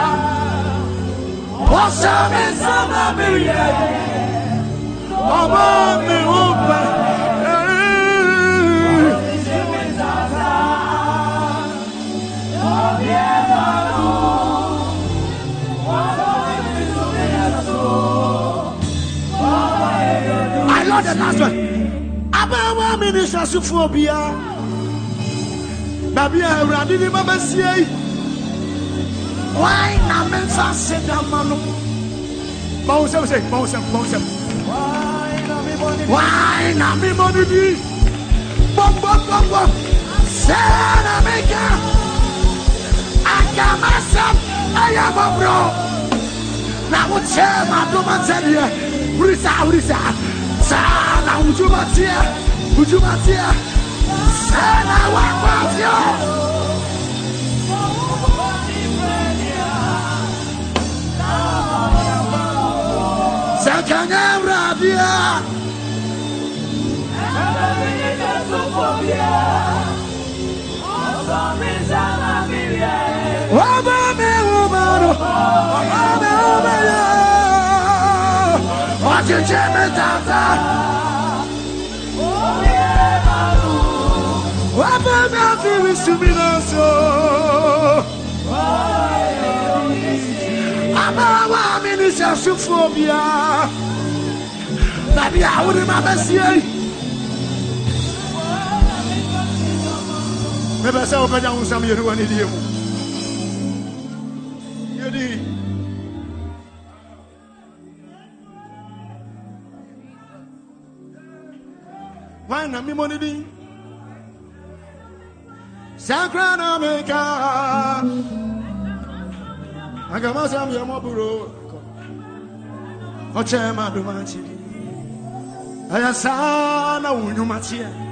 wasame sama miye ọmọ mi ò bẹ. I love the last one. Abawa mi ni sasufo bia. Babi awurade ni ma bɛsie yi. Why na me nsa se da ma no? Ma wo sɛm sɛ, ma Why na me mo ni di? Bom bom bom bom. Sɛ na me ka. Aka ma sɛm ɛyɛ mo bro. Na wo kyɛ ma do ma sɛ deɛ. Wuri saa wuri saa. Saa na wuju ma teɛ. Wuju ma teɛ. Jimmy Tata. Wapa na viri suminanso. Ama wa amini sa sufobia. Na bia wuri ma besie. Sie. Mebẹ sẹ ọbẹ jahun sam yẹnu wani diẹ mu. Yedi. Why na mi mo ni di? Sakra na me ka. Agama sam yẹ mo buro. Ọchẹ ma do ma ti. Ẹyẹ sáá na wù nyuma tiẹ.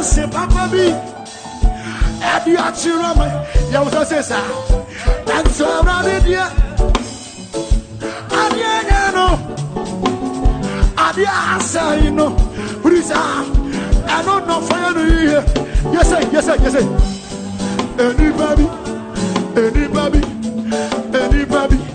dance, Papa B. ɛde akyerɛ me yɛwo sɛ se saa nanso awurade deɛ adeɛ nyɛ no adeɛ asɛe no firi saa ɛno nɔfa yɛ no yie yɛsɛ yɛsɛ yɛsɛ enipa bi enipa bi enipa bi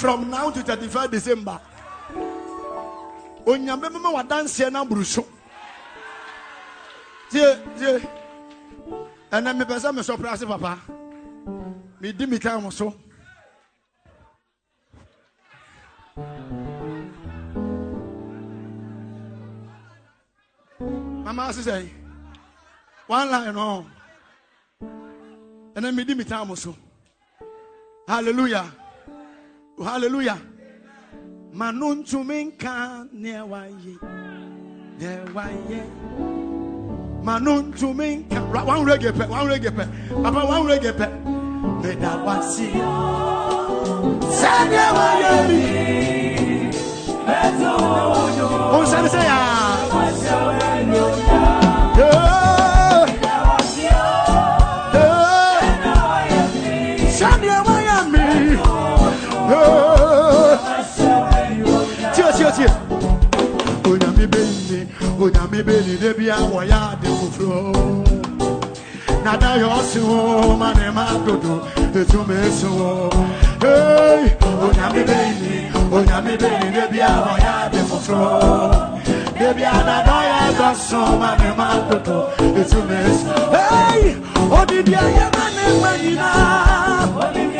from now to 31st December. onyame bɛma wadanseɛ no aboro so tie tie. Ɛnɛ mepɛ sɛ mesɔpra ase papa. Medi mi ka mo so. Mama ase one line no. Ɛnɛ medi mi ka mo so. Hallelujah Hallelujah. Manuntuminka newaye. Newaye. Manuntuminka. One reggae pe. One reggae pe. Papa, one reggae pe. Medawasi. Sanyawaye. Beto. Onsane say ah. go nyame bɛni da bia wɔyɛ ade foforɔ nada yɛ ɔse wo ma ne ma dodo ɛtumi se wo ei onyame bɛni onyame bɛni da bia wɔyɛ ya foforɔ da bia nada yɛ dɔso ma ne ma dodo ɛtumi se ei odidi ayɛ ma ne ma nyinaa wonim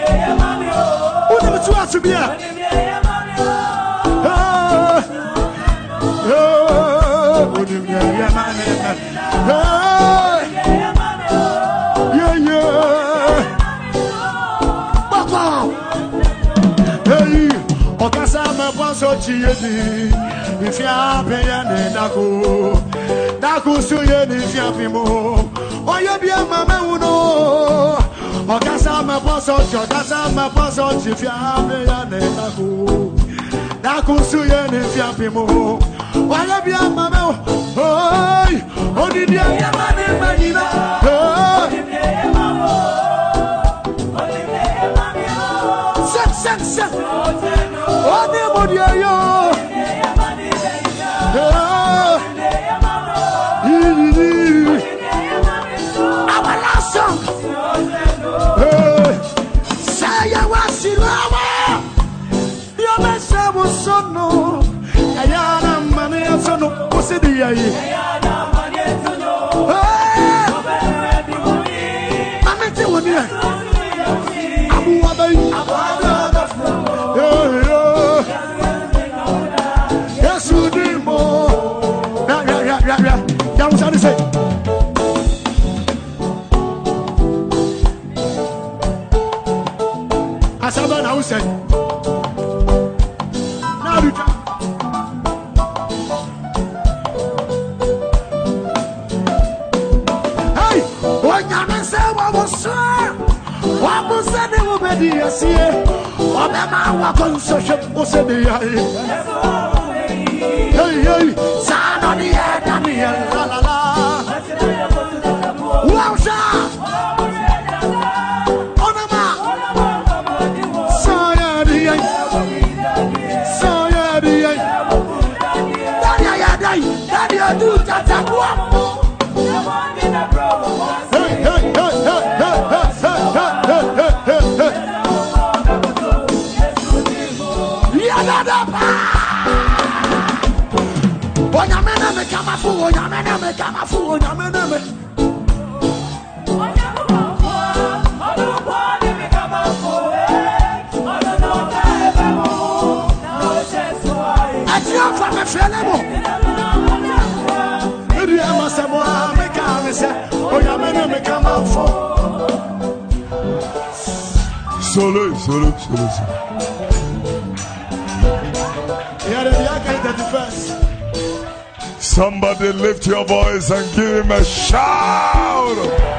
tu asobia chiyedi ifia peya ne daku daku suye ni ifia pimo oye bi ama me uno okasa me poso okasa me poso ifia peya ne daku daku suye ni ifia pimo wàyẹ bí ama mẹ o. Odidi ẹyẹ má ní gbẹ yìí bẹ. sẹ́nsẹ́nsẹ́ ó ní ìmọ̀dí ẹyẹ o. Our last song. Say I was in love. You're my son sidi yayi. Mami ti wọ ni e? yẹ. Abuwa bẹ yi. Yesu di mo. Yawusa ni se. Asaba na awusẹ. bɛdi yɛseɛ ɔbɛma wakɔ nsɛhwɛ wo sɛde yae Solo, solo, solo, solo. Yeah, the Yaka is the. Somebody lift your voice and give him a shout.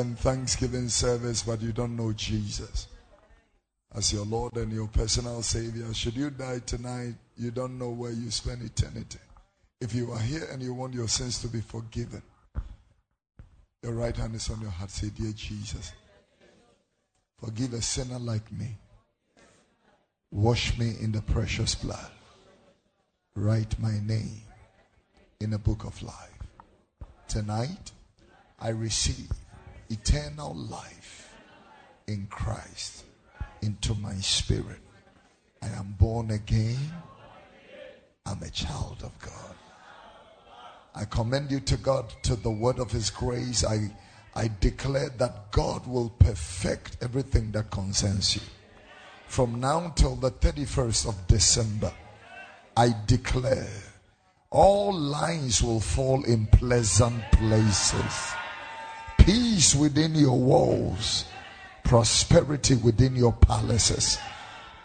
And thanksgiving service, but you don't know Jesus as your Lord and your personal Savior. Should you die tonight, you don't know where you spend eternity. If you are here and you want your sins to be forgiven, your right hand is on your heart. Say, Dear Jesus, Forgive a sinner like me. Wash me in the precious blood. Write my name in the book of life. Tonight, I receive eternal life in Christ into my spirit. I am born again. I'm a child of God. I commend you to God, to the word of His grace. I, I declare that God will perfect everything that concerns you. From now till the 31st of December, I declare all lines will fall in pleasant places. Peace within your walls, prosperity within your palaces.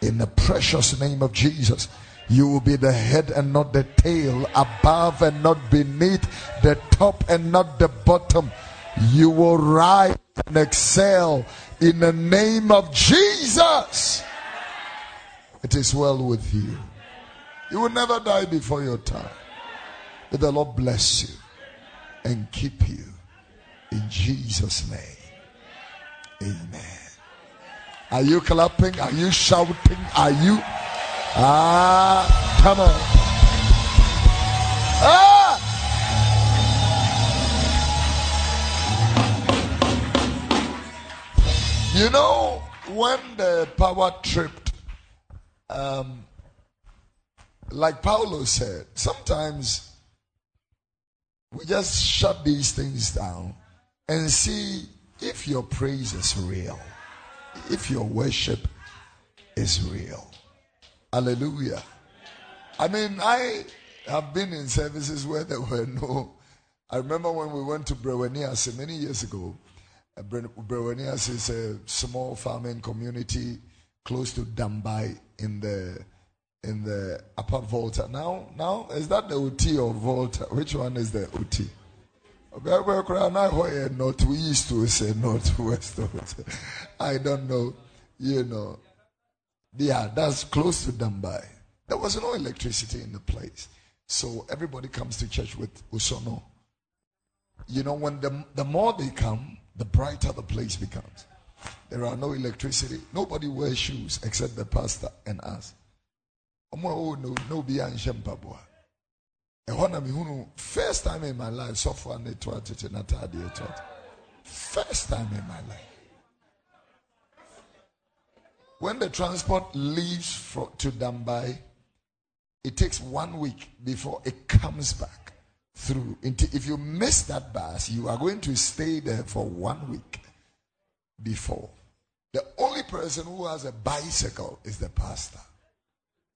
In the precious name of Jesus. You will be the head and not the tail, above and not beneath, the top and not the bottom. You will rise and excel in the name of Jesus. It is well with you. You will never die before your time. May the Lord bless you and keep you in Jesus' name. Amen. Are you clapping? Are you shouting? Are you? Ah, come on. Ah! You know, when the power tripped, um, like Paulo said, sometimes we just shut these things down and see if your praise is real, if your worship is real. Hallelujah. I mean, I have been in services where there were no. I remember when we went to Brewanias many years ago. Uh, is a small farming community close to Dambai in the in the upper Volta. Now, now is that the Oti or Volta? Which one is the Oti? Not we used to say northwest. I don't know. You know, yeah, that's close to Dambai. There was no electricity in the place. So everybody comes to church with Usono. You know, when the, the more they come, the brighter the place becomes. There are no electricity. Nobody wears shoes except the pastor and us. Oh, First time in my life, so far, first time in my life. When the transport leaves for, to Dambai, it takes one week before it comes back through. If you miss that bus, you are going to stay there for one week before. The only person who has a bicycle is the pastor.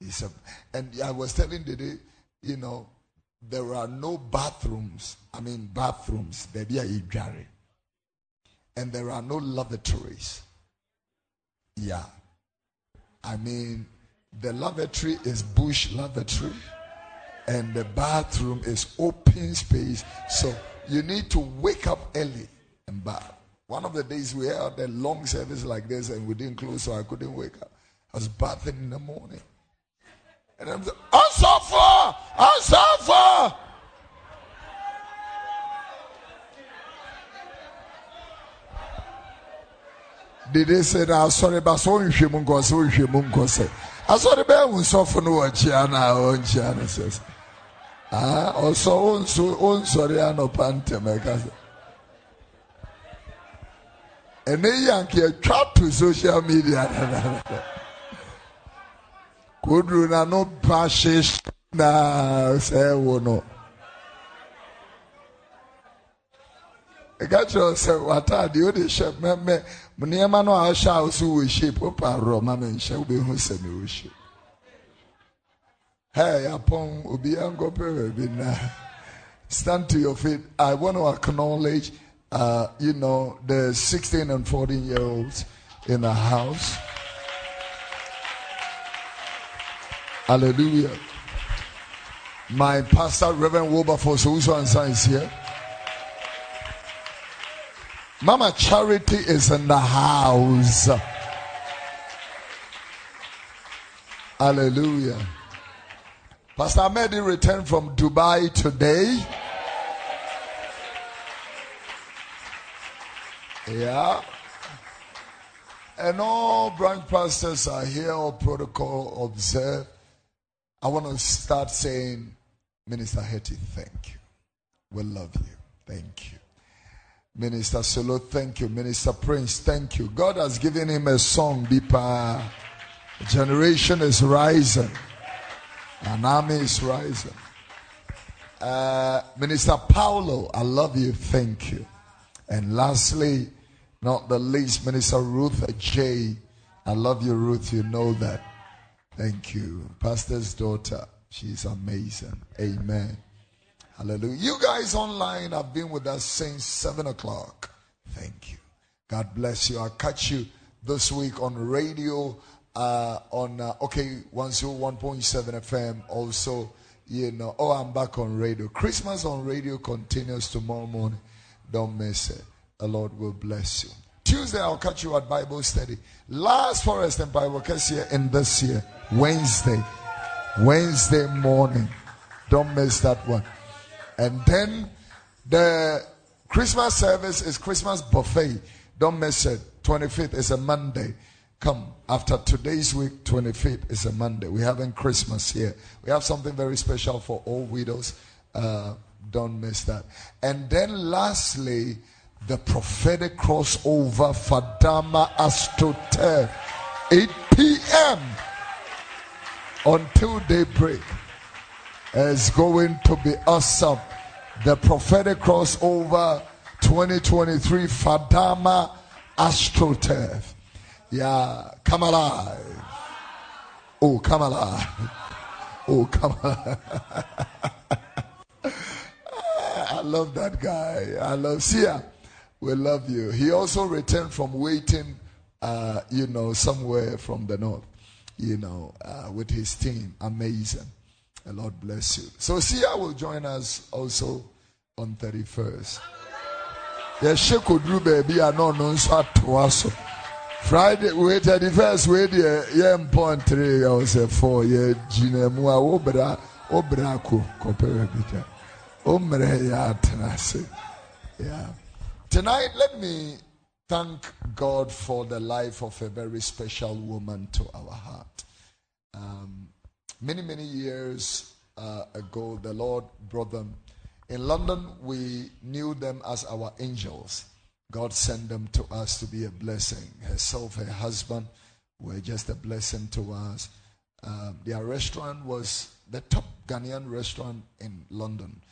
He's a, and I was telling the day, you know, there are no bathrooms. I mean, bathrooms. Baby, and there are no lavatories. Yeah. I mean, the lavatory is bush lavatory, and the bathroom is open space. So you need to wake up early and bath. One of the days we had a long service like this, and we didn't close, so I couldn't wake up. I was bathing in the morning. And I'm like, I'm so far! I'm so far! Did they say that? Sorry, but so you should go, so you should go. Say, I saw the bell was often watching on Chiana says. Ah, also, also, on sorry, I know Pantamaka. And they yankee trap to social media. Kudru na no bashish na say, no. ɛka kyerɛ sɛ wataade wode hyɛ mɛmɛ nneɛma no a ɔhyɛ a wo so wɔ shape wopa ma menhyɛ wobɛhu sɛ mewɔ shape Hey, upon Obian na stand to your feet. I want to acknowledge, uh, you know, the 16 and 14 year olds in the house. Hallelujah. My pastor, Reverend Wilberforce, also is here. Mama Charity is in the house. Hallelujah. Pastor Ahmedi returned from Dubai today. Yeah. and all branch pastors are here, all protocol observed. I want to start saying, Minister Hetty, thank you. We love you. Thank you. Minister Solo, thank you. Minister Prince, thank you. God has given him a song, Bipa. A generation is rising. An army is rising. Uh, Minister Paulo, I love you. Thank you. And lastly, not the least, Minister Ruth J. I love you, Ruth. You know that. Thank you. Pastor's daughter. She's amazing. Amen. Hallelujah. You guys online have been with us since 7 o'clock. Thank you. God bless you. I'll catch you this week on radio, uh, on, uh, okay, 101.7 FM. Also, you know, oh, I'm back on radio. Christmas on radio continues tomorrow morning. Don't miss it. The Lord will bless you. Tuesday, I'll catch you at Bible study. Last Forest and Bible here in this year, Wednesday. Wednesday morning. Don't miss that one. And then the Christmas service is Christmas buffet. Don't miss it. 25th is a Monday. Come after today's week, 25th is a Monday. We're having Christmas here. We have something very special for all widows. Uh, don't miss that. And then lastly, the prophetic crossover Fadama Astroturf, 8 p.m. until daybreak is going to be awesome. The prophetic crossover 2023 Fadama Astroturf. Yeah, come alive. Oh, come alive. Oh, come alive. [LAUGHS] I love that guy. I love Sia. We love you. He also returned from waiting, uh, you know, somewhere from the north, you know, uh, with his team. Amazing. The Lord bless you. So Sia will join us also on 31st. yɛhyɛ koduru baabi a na ɔno nso atoa so friday wei 31st wei deɛ yɛ mpɔntere yɛ sɛ four yɛ gyina mu a wobra wobra ko kɔpɛ baabi gya wommerɛ yɛ atena ase yeah tonight let me thank god for the life of a very special woman to our heart um, many many years uh, ago the lord brought them in London, we knew them as our angels. God sent them to us to be a blessing. Herself, her husband were just a blessing to us. Um, their restaurant was the top Ghanaian restaurant in London.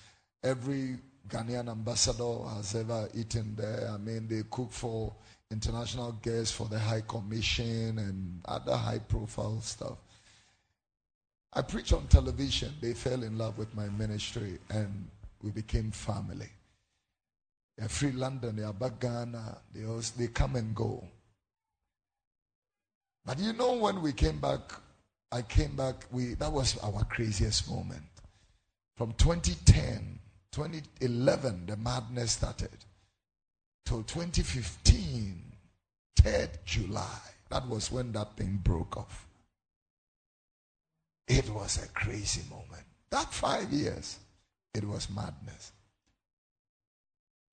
Every Ghanaian ambassador has ever eaten there. I mean, they cook for international guests for the High Commission and other high profile stuff. I preach on television. They fell in love with my ministry and we became family. They're free London, they are back Ghana, they, also, they come and go. But you know, when we came back, I came back, we, that was our craziest moment. From 2010, 2011, the madness started, till 2015, 3rd July. That was when that thing broke off. It was a crazy moment. That five years. It was madness.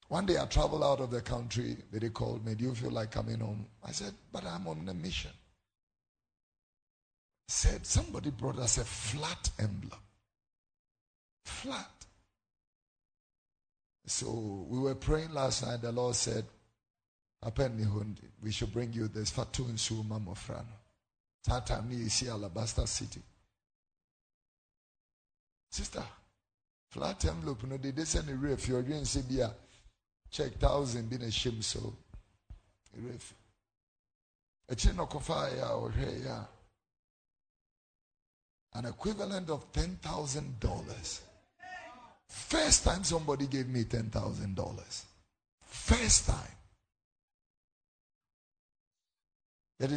One day I traveled out of the country. They called me, Do you feel like coming home? I said, But I'm on a mission. Said somebody brought us a flat envelope. Flat. So we were praying last night. The Lord said, we should bring you this Fatu Suma Mofrano. Time you see Alabaster City. Sister, flat envelope no de de sɛ ne werɛ fi ɔdwe nsɛ bi a check thousand bi a hyɛm so werɛ fi akyiri na ɔkɔfaeɛ a ɔhwɛeɛ a an equivalent of ten thousand dollars first time somebody gave me ten thousand dollars first time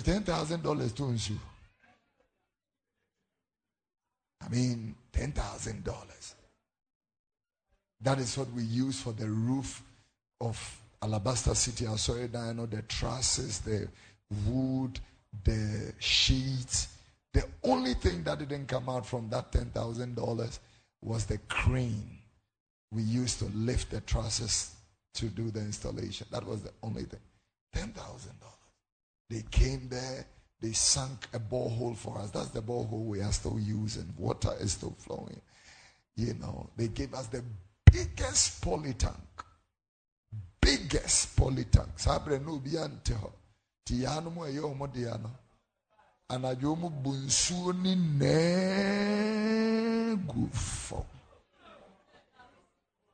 ten thousand dollars to nsu I mean ten thousand dollars that is what we use for the roof of Alabaster City. I know the trusses, the wood, the sheets. The only thing that didn't come out from that $10,000 was the crane we used to lift the trusses to do the installation. That was the only thing. $10,000. They came there, they sunk a borehole for us. That's the borehole we are still using. Water is still flowing. You know, they gave us the biggest poly tank. Biggest poly tank. Sabre no bi ante ho. Ti yanu mo eyo mo de ano. Bunsuo ni negu fo.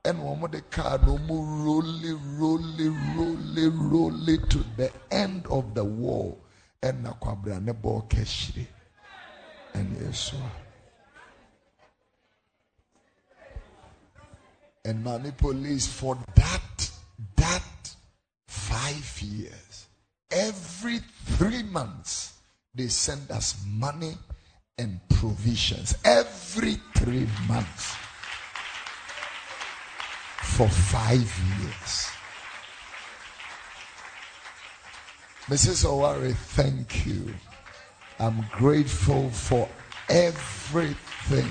And wɔn the car no mu rolly rolly rolly rolly to the end of the wall. ɛna kwabra ne bɔɔ kɛhyire and ɛsoa and Mami police for that that five years. Every three months they send us money and provisions. Every three months for five years Mrs. Owari, thank you. I'm grateful for everything.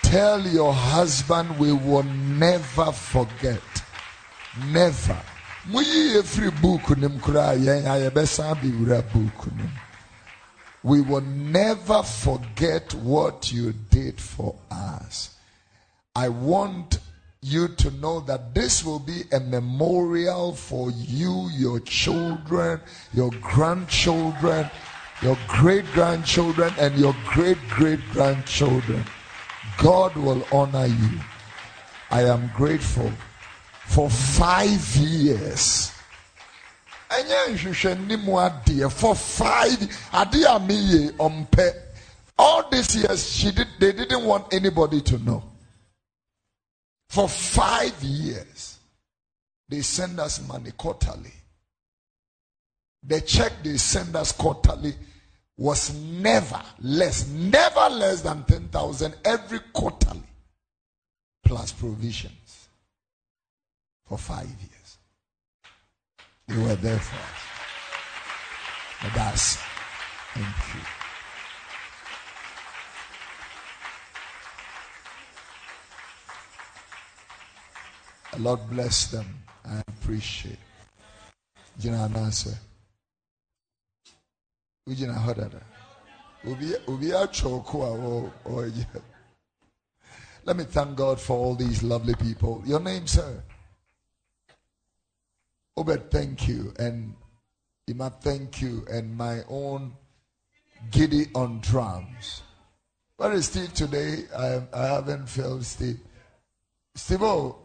Tell your husband we will never forget. Never. We will never forget what you did for us. I want you to know that this will be a memorial for you, your children, your grandchildren, your great grandchildren, and your great great grandchildren. God will honor you. I am grateful for five years. for five all these years she did they didn't want anybody to know for five years, they send us money quarterly. The check they send us quarterly was never less, never less than 10,000 every quarterly, plus provisions for five years. They were there for us. But that's, thank you. Lord bless them. I appreciate. Jina anase. Ujina hodada. Ubi ubi achoko Let me thank God for all these lovely people. Your name, sir? Obed, thank you. And Ima, thank you. And my own giddy on drums. Where is Steve today? I, I haven't felt Steve. Oh,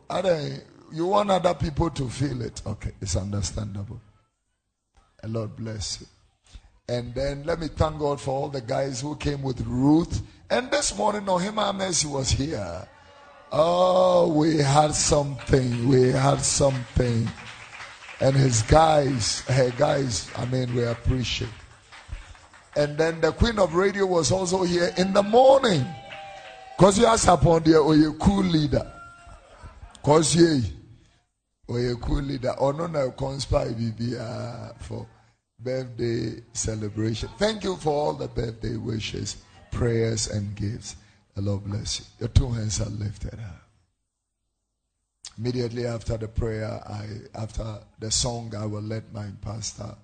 you want other people to feel it. Okay, it's understandable. And Lord bless you. And then let me thank God for all the guys who came with Ruth. And this morning, Ohemaa Mercy was here. Oh, we had something. We had something. And his guys, her guys, I mean, we appreciate. And then the Queen of Radio was also here in the morning. Because you asked upon the oh, you cool leader. Cause ye, or a cool leader, or no, no, conspire for birthday celebration. Thank you for all the birthday wishes, prayers, and gifts. The Lord bless you. Your two hands are lifted up. Immediately after the prayer, I after the song, I will let my pastor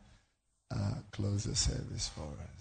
uh, close the service for us.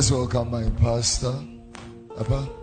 Let's welcome my pastor. Papa.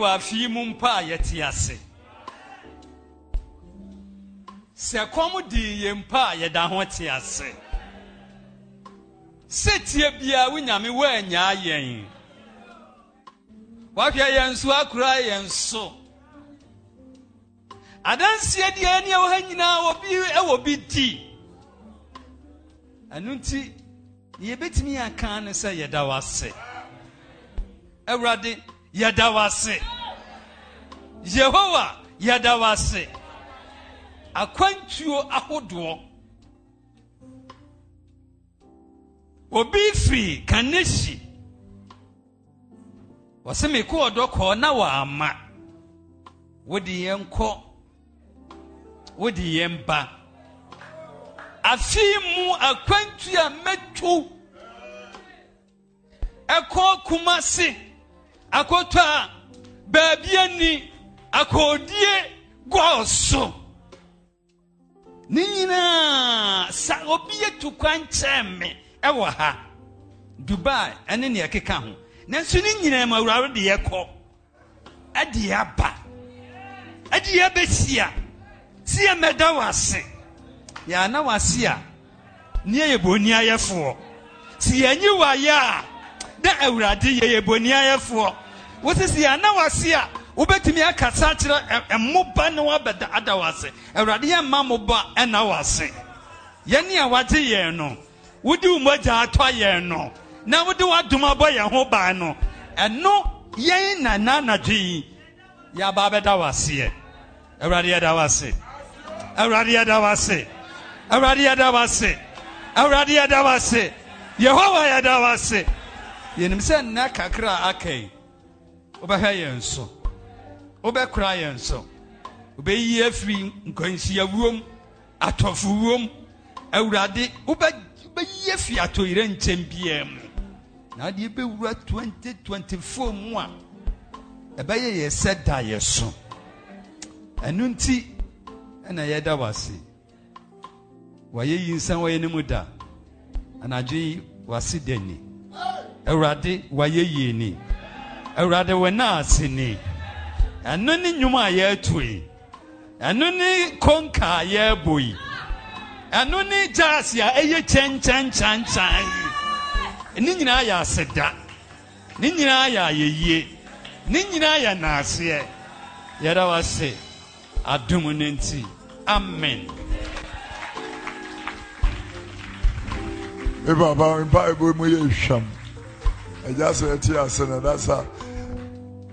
Wɔ afei mu mpa a yɛte ase sɛ kɔm dii yɛn mpa a yɛda ho te ase. Sɛtie biara wo nyame woanyaa yɛn wahwɛ yɛn so akora yɛn so. Adanseɛ deɛ ne ɛwɔ ha nyinaa obi ɛwɔ bi di. Ɛno nti yɛbɛtumi aka ne sɛ yɛda wo ase. Awurade yɛda wo ase. Yehowa yɛda wo ase. Akwantuo ahodoɔ. Obi firi kanehyi wɔsɛ mekɔ ɔdɔ kɔɔ na wɔama. Wode yɛn kɔ. Wode yɛn ba. Afei mu akwantu a mɛtwo. Ɛkɔ kuma se akɔtɔ a baabi ani akɔɔdie gɔɔ so ne nyinaa sa obi atu kwan kyɛn me ɛwɔ ha. Dubai ɛne nea ɛkeka ho. Nanso ne nyinaa mu awurade de yɛkɔ. Ɛde yɛaba. Ɛde yɛbɛhyia si yɛ mɛda wɔ ase. Yɛana wɔ ase a ne yɛ boni ayɛfoɔ. Si yɛnyi wɔ ayɛ a na awurade yɛ yɛ boni ayɛfoɔ. Wosi si yɛana wɔ ase a wobɛtumi akasa akyerɛ ɛmo ba ne wabɛda ada wɔ ase awurade yɛ mma mo ba ɛna wɔ ase yɛne a wagye yɛn no wode wo mogya atɔ yɛn no na wode w'adom abɔ yɛn ho ban no ɛno yɛn na na anadwo yi yɛaba bɛda wo aseɛ awurade yɛda wo ase awurade yɛda wo ase awurade yɛda wo ase awurade yɛda wo ase yehowa yɛda wo ase yɛnim sɛ nnɛ kakra a aka yi wobɛhwɛ yɛn so. Wobɛkora yɛn so. Wobɛyi afiri nkwanhyiawuom atɔfowuom awurade wobɛ bɛyɛ fi atoyerɛ nkyɛn biara mu. Na adeɛ bɛwura 2024 mu a ɛbɛyɛ yɛ sɛ da yɛ so. Ɛno nti ɛna yɛda wase wɔayɛ yi nsa wɔyɛ ne mu da. Anadwo wase da ni awurade wɔayɛ yie ni awurade wɔ na ase ni ɛno ne nnwom a yɛato yi ɛno ne konka a yɛabɔ yi ɛno ne gyaase a ɛyɛ kyɛnkyɛnkyɛnkyɛn yi ne nyinaa yɛ aseda ne nyinaa yɛ ayɛyie ne nyinaa yɛ naaseɛ yɛda wase adom no nti amen me papa mpa ebo mu yɛ hwam ɛgya sɛ ɛte ase no that's how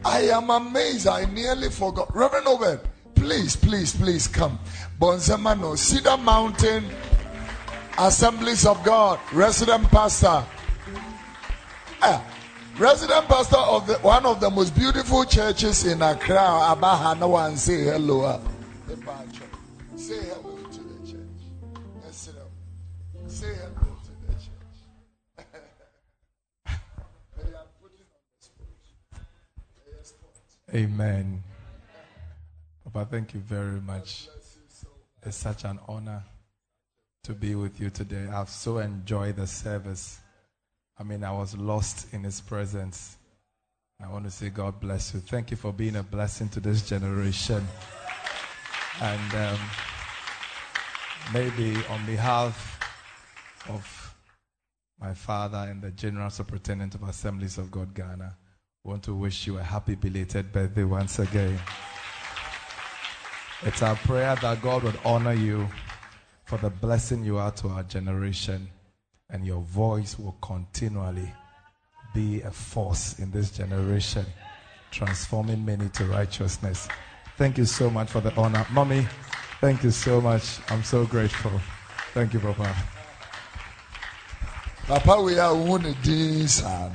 I am amazed. I nearly forgot. Reverend Obed, please, please, please come. Bonsemano, Cedar Mountain Assemblies of God, resident pastor. Ah, resident pastor of the, one of the most beautiful churches in Accra, Abaha. No one say hello. ah. Say hello Amen. Papa, thank you very much. It's such an honor to be with you today. I've so enjoyed the service. I mean, I was lost in His presence. I want to say, God bless you. Thank you for being a blessing to this generation. And um, maybe on behalf of my father and the General Superintendent of Assemblies of God Ghana, want to wish you a happy belated birthday once again. It's our prayer that God would honor you for the blessing you are to our generation, and your voice will continually be a force in this generation, transforming many to righteousness. Thank you so much for the honor. Mommy, thank you so much. I'm so grateful. Thank you, Papa. Papa, we are one din son.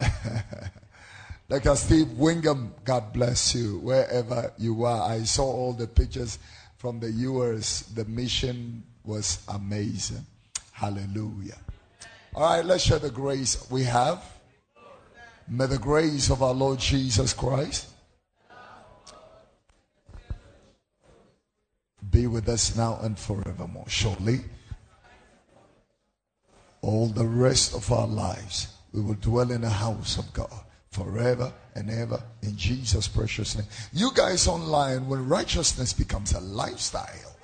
[LAUGHS] Dr. Steve Wingham, God bless you wherever you are. I saw all the pictures from the US. The mission was amazing. Hallelujah. All right, let's share the grace we have. May the grace of our Lord Jesus Christ be with us now and forevermore. Surely, all the rest of our lives, we will dwell in the house of God forever and ever in Jesus' precious name. You guys online, when righteousness becomes a lifestyle,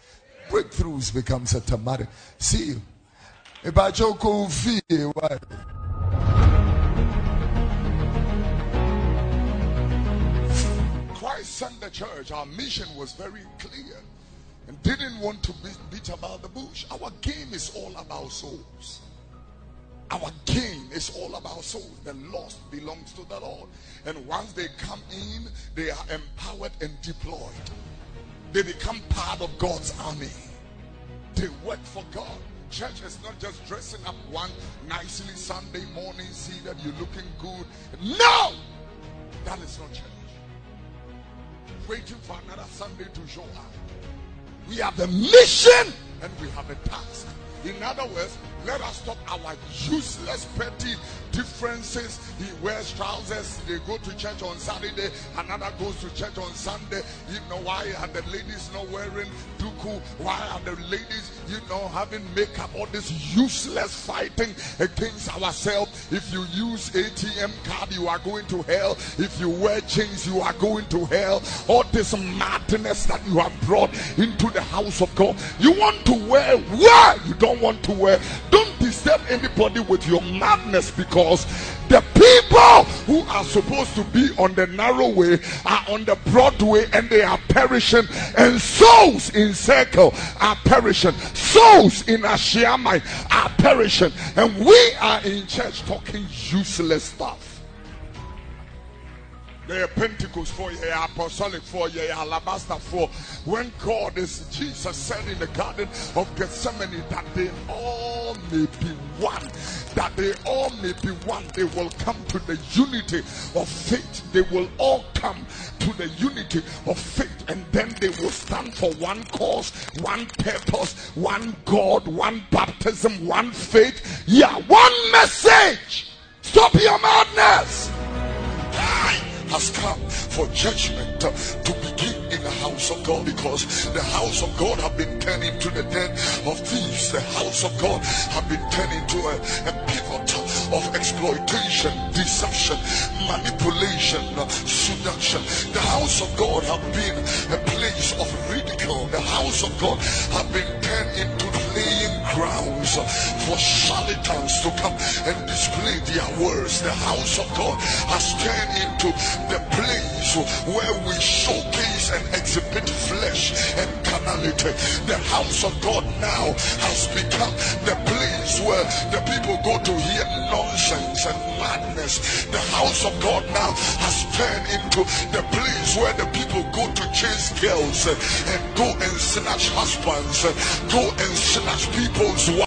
breakthroughs becomes a thematic. See you. Christ sent the church. Our mission was very clear and didn't want to beat, beat about the bush. Our game is all about souls. Our game is all about souls. The lost belongs to the Lord. And once they come in, they are empowered and deployed. They become part of God's army. They work for God. Church is not just dressing up one nicely Sunday morning, see that you're looking good. No! That is not church. Waiting for another Sunday to show up. We have a mission and we have a task. In other words, let us stop our useless petty differences. He wears trousers, they go to church on Saturday, another goes to church on Sunday. You know, why are the ladies not wearing duku? Why are the ladies, you know, having makeup? All this useless fighting against ourselves. If you use ATM card, you are going to hell. If you wear chains, you are going to hell. All this madness that you have brought into the house of God. You want to wear where you don't want to wear. Don't disturb anybody with your madness because the people who are supposed to be on the narrow way are on the broad way and they are perishing, and souls in circle are perishing, souls in Ashaiman are perishing, and we are in church talking useless stuff. They are Pentecost for you, apostolic for you, alabaster for. When God is, Jesus said in the Garden of Gethsemane that they all may be one. That they all may be one. They will come to the unity of faith. They will all come to the unity of faith. And then they will stand for one cause, one purpose, one God, one baptism, one faith. Yeah, one message. Stop your madness has come for judgment to begin in the house of God because the house of God have been turned into the den of thieves. The house of God have been turned into a, a pivot of exploitation, deception, manipulation, seduction. The house of God have been a place of ridicule. The house of God have been turned into grounds for charlatans to come and display their words. The house of God has turned into the place where we showcase and exhibit flesh and carnality. The house of God now has become the place where the people go to hear nonsense and madness. The house of God now has turned into the place where the people go to chase girls and go and snatch husbands, go and snatch people's.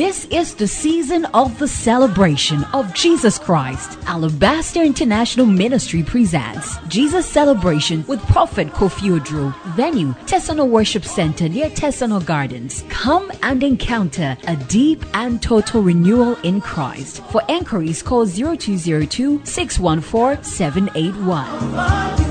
This is the season of the celebration of Jesus Christ. Alabaster International Ministry presents Jesus Celebration with Prophet Kofi Oduro. Venue, Tesano Worship Center near Tesano Gardens. Come and encounter a deep and total renewal in Christ. For enquiries, call 0202 614 781.